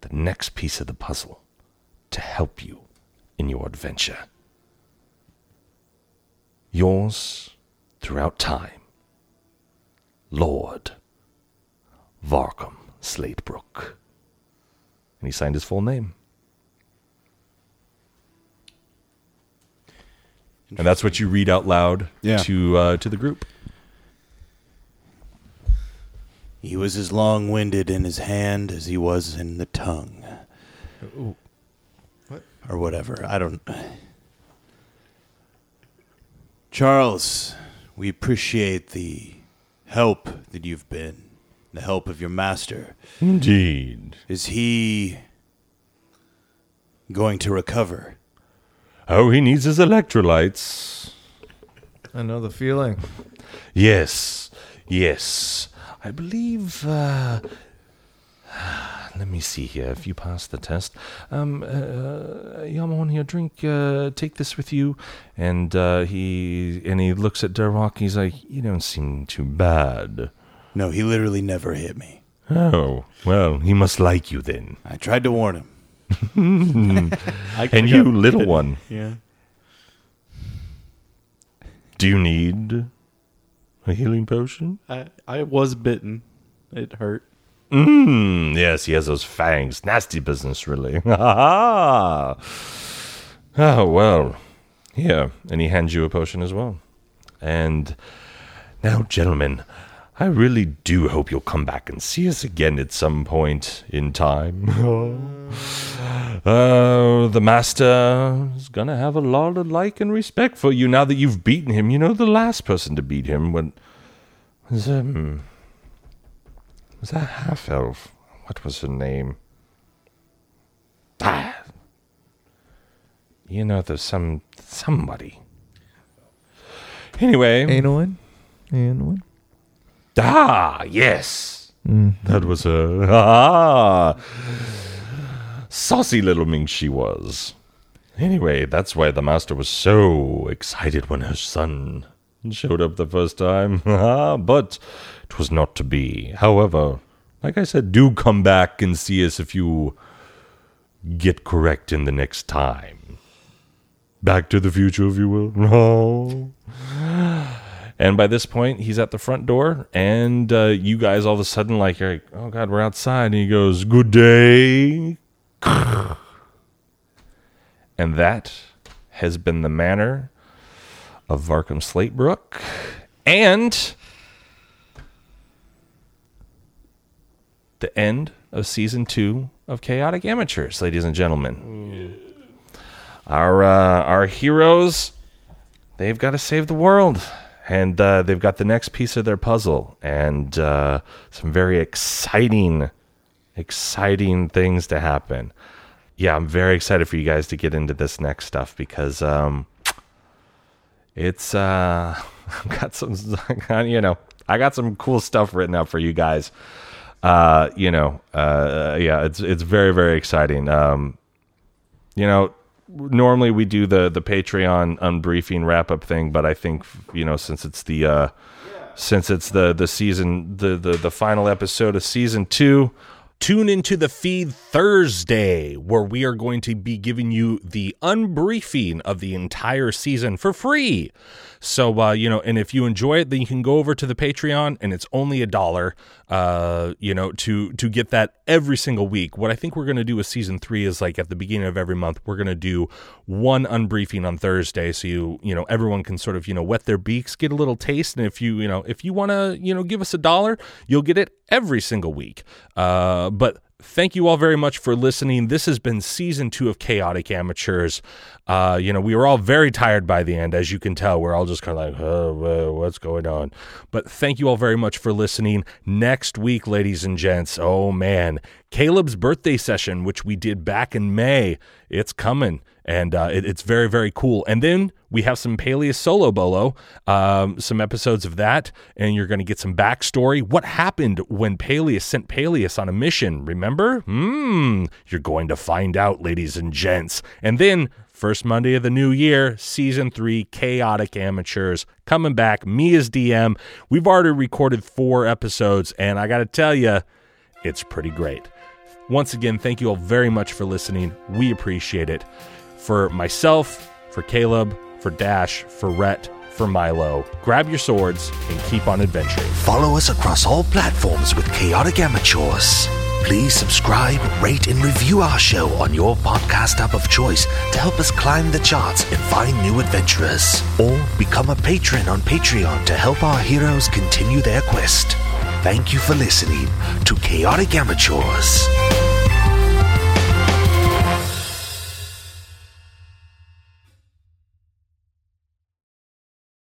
the next piece of the puzzle to help you in your adventure. Yours throughout time, Lord Varkham Slatebrook. And he signed his full name. And that's what you read out loud Yeah. to uh, to the group. He was as long winded in his hand as he was in the tongue. What? Or whatever. I don't. Charles, we appreciate the help that you've been, the help of your master. Indeed. Is he going to recover? Oh, he needs his electrolytes. I know the feeling. Yes, yes. I believe. Uh, let me see here. If you pass the test, um, uh, Yamon here, drink. Uh, take this with you. And uh, he and he looks at Durock. He's like, "You don't seem too bad." No, he literally never hit me. Oh, well, he must like you then. I tried to warn him. And you, little one, Yeah. do you need a healing potion? I, I was bitten. It hurt. Mmm, yes, he has those fangs. Nasty business, really. Ha ha! Oh, well. Here, and he hands you a potion as well. And now, gentlemen, I really do hope you'll come back and see us again at some point in time. uh, the master is gonna have a lot of like and respect for you now that you've beaten him. You know, the last person to beat him when was um was that half elf? What was her name? Ah, you know, there's some somebody. Anyway, Anowin? Anowin? ah, yes, that was her. Ah, saucy little mink she was. Anyway, that's why the master was so excited when her son showed up the first time. but it was not to be. However, like I said, do come back and see us if you get correct in the next time. Back to the future, if you will. No. And by this point, he's at the front door, and uh, you guys all of a sudden, like, you're like, oh God, we're outside. And he goes, Good day. And that has been the manner of Varkham Slatebrook. And the end of season two of Chaotic Amateurs, ladies and gentlemen. Our uh, our heroes, they've got to save the world, and uh, they've got the next piece of their puzzle, and uh, some very exciting, exciting things to happen. Yeah, I'm very excited for you guys to get into this next stuff because um, it's uh, I've got some, you know, I got some cool stuff written up for you guys. Uh, you know, uh, yeah, it's it's very very exciting. Um, you know, normally we do the the Patreon unbriefing wrap up thing, but I think you know since it's the uh, since it's the the season the, the the final episode of season two. Tune into the feed Thursday, where we are going to be giving you the unbriefing of the entire season for free. So, uh, you know, and if you enjoy it, then you can go over to the Patreon, and it's only a dollar, uh, you know, to to get that every single week. What I think we're going to do with season three is like at the beginning of every month, we're going to do one unbriefing on Thursday, so you you know everyone can sort of you know wet their beaks, get a little taste, and if you you know if you want to you know give us a dollar, you'll get it every single week. Uh, but thank you all very much for listening. This has been season two of Chaotic Amateurs. Uh, you know, we were all very tired by the end, as you can tell. We're all just kind of like, oh, what's going on? But thank you all very much for listening. Next week, ladies and gents, oh man, Caleb's birthday session, which we did back in May, it's coming. And uh, it, it's very, very cool. And then we have some Peleus solo bolo, um, some episodes of that, and you're going to get some backstory. What happened when Peleus sent Peleus on a mission? Remember? Hmm. You're going to find out, ladies and gents. And then First Monday of the new year, season three, Chaotic Amateurs, coming back. Me as DM. We've already recorded four episodes, and I got to tell you, it's pretty great. Once again, thank you all very much for listening. We appreciate it. For myself, for Caleb, for Dash, for Rhett, for Milo, grab your swords and keep on adventuring. Follow us across all platforms with Chaotic Amateurs. Please subscribe, rate, and review our show on your podcast app of choice to help us climb the charts and find new adventurers. Or become a patron on Patreon to help our heroes continue their quest. Thank you for listening to Chaotic Amateurs.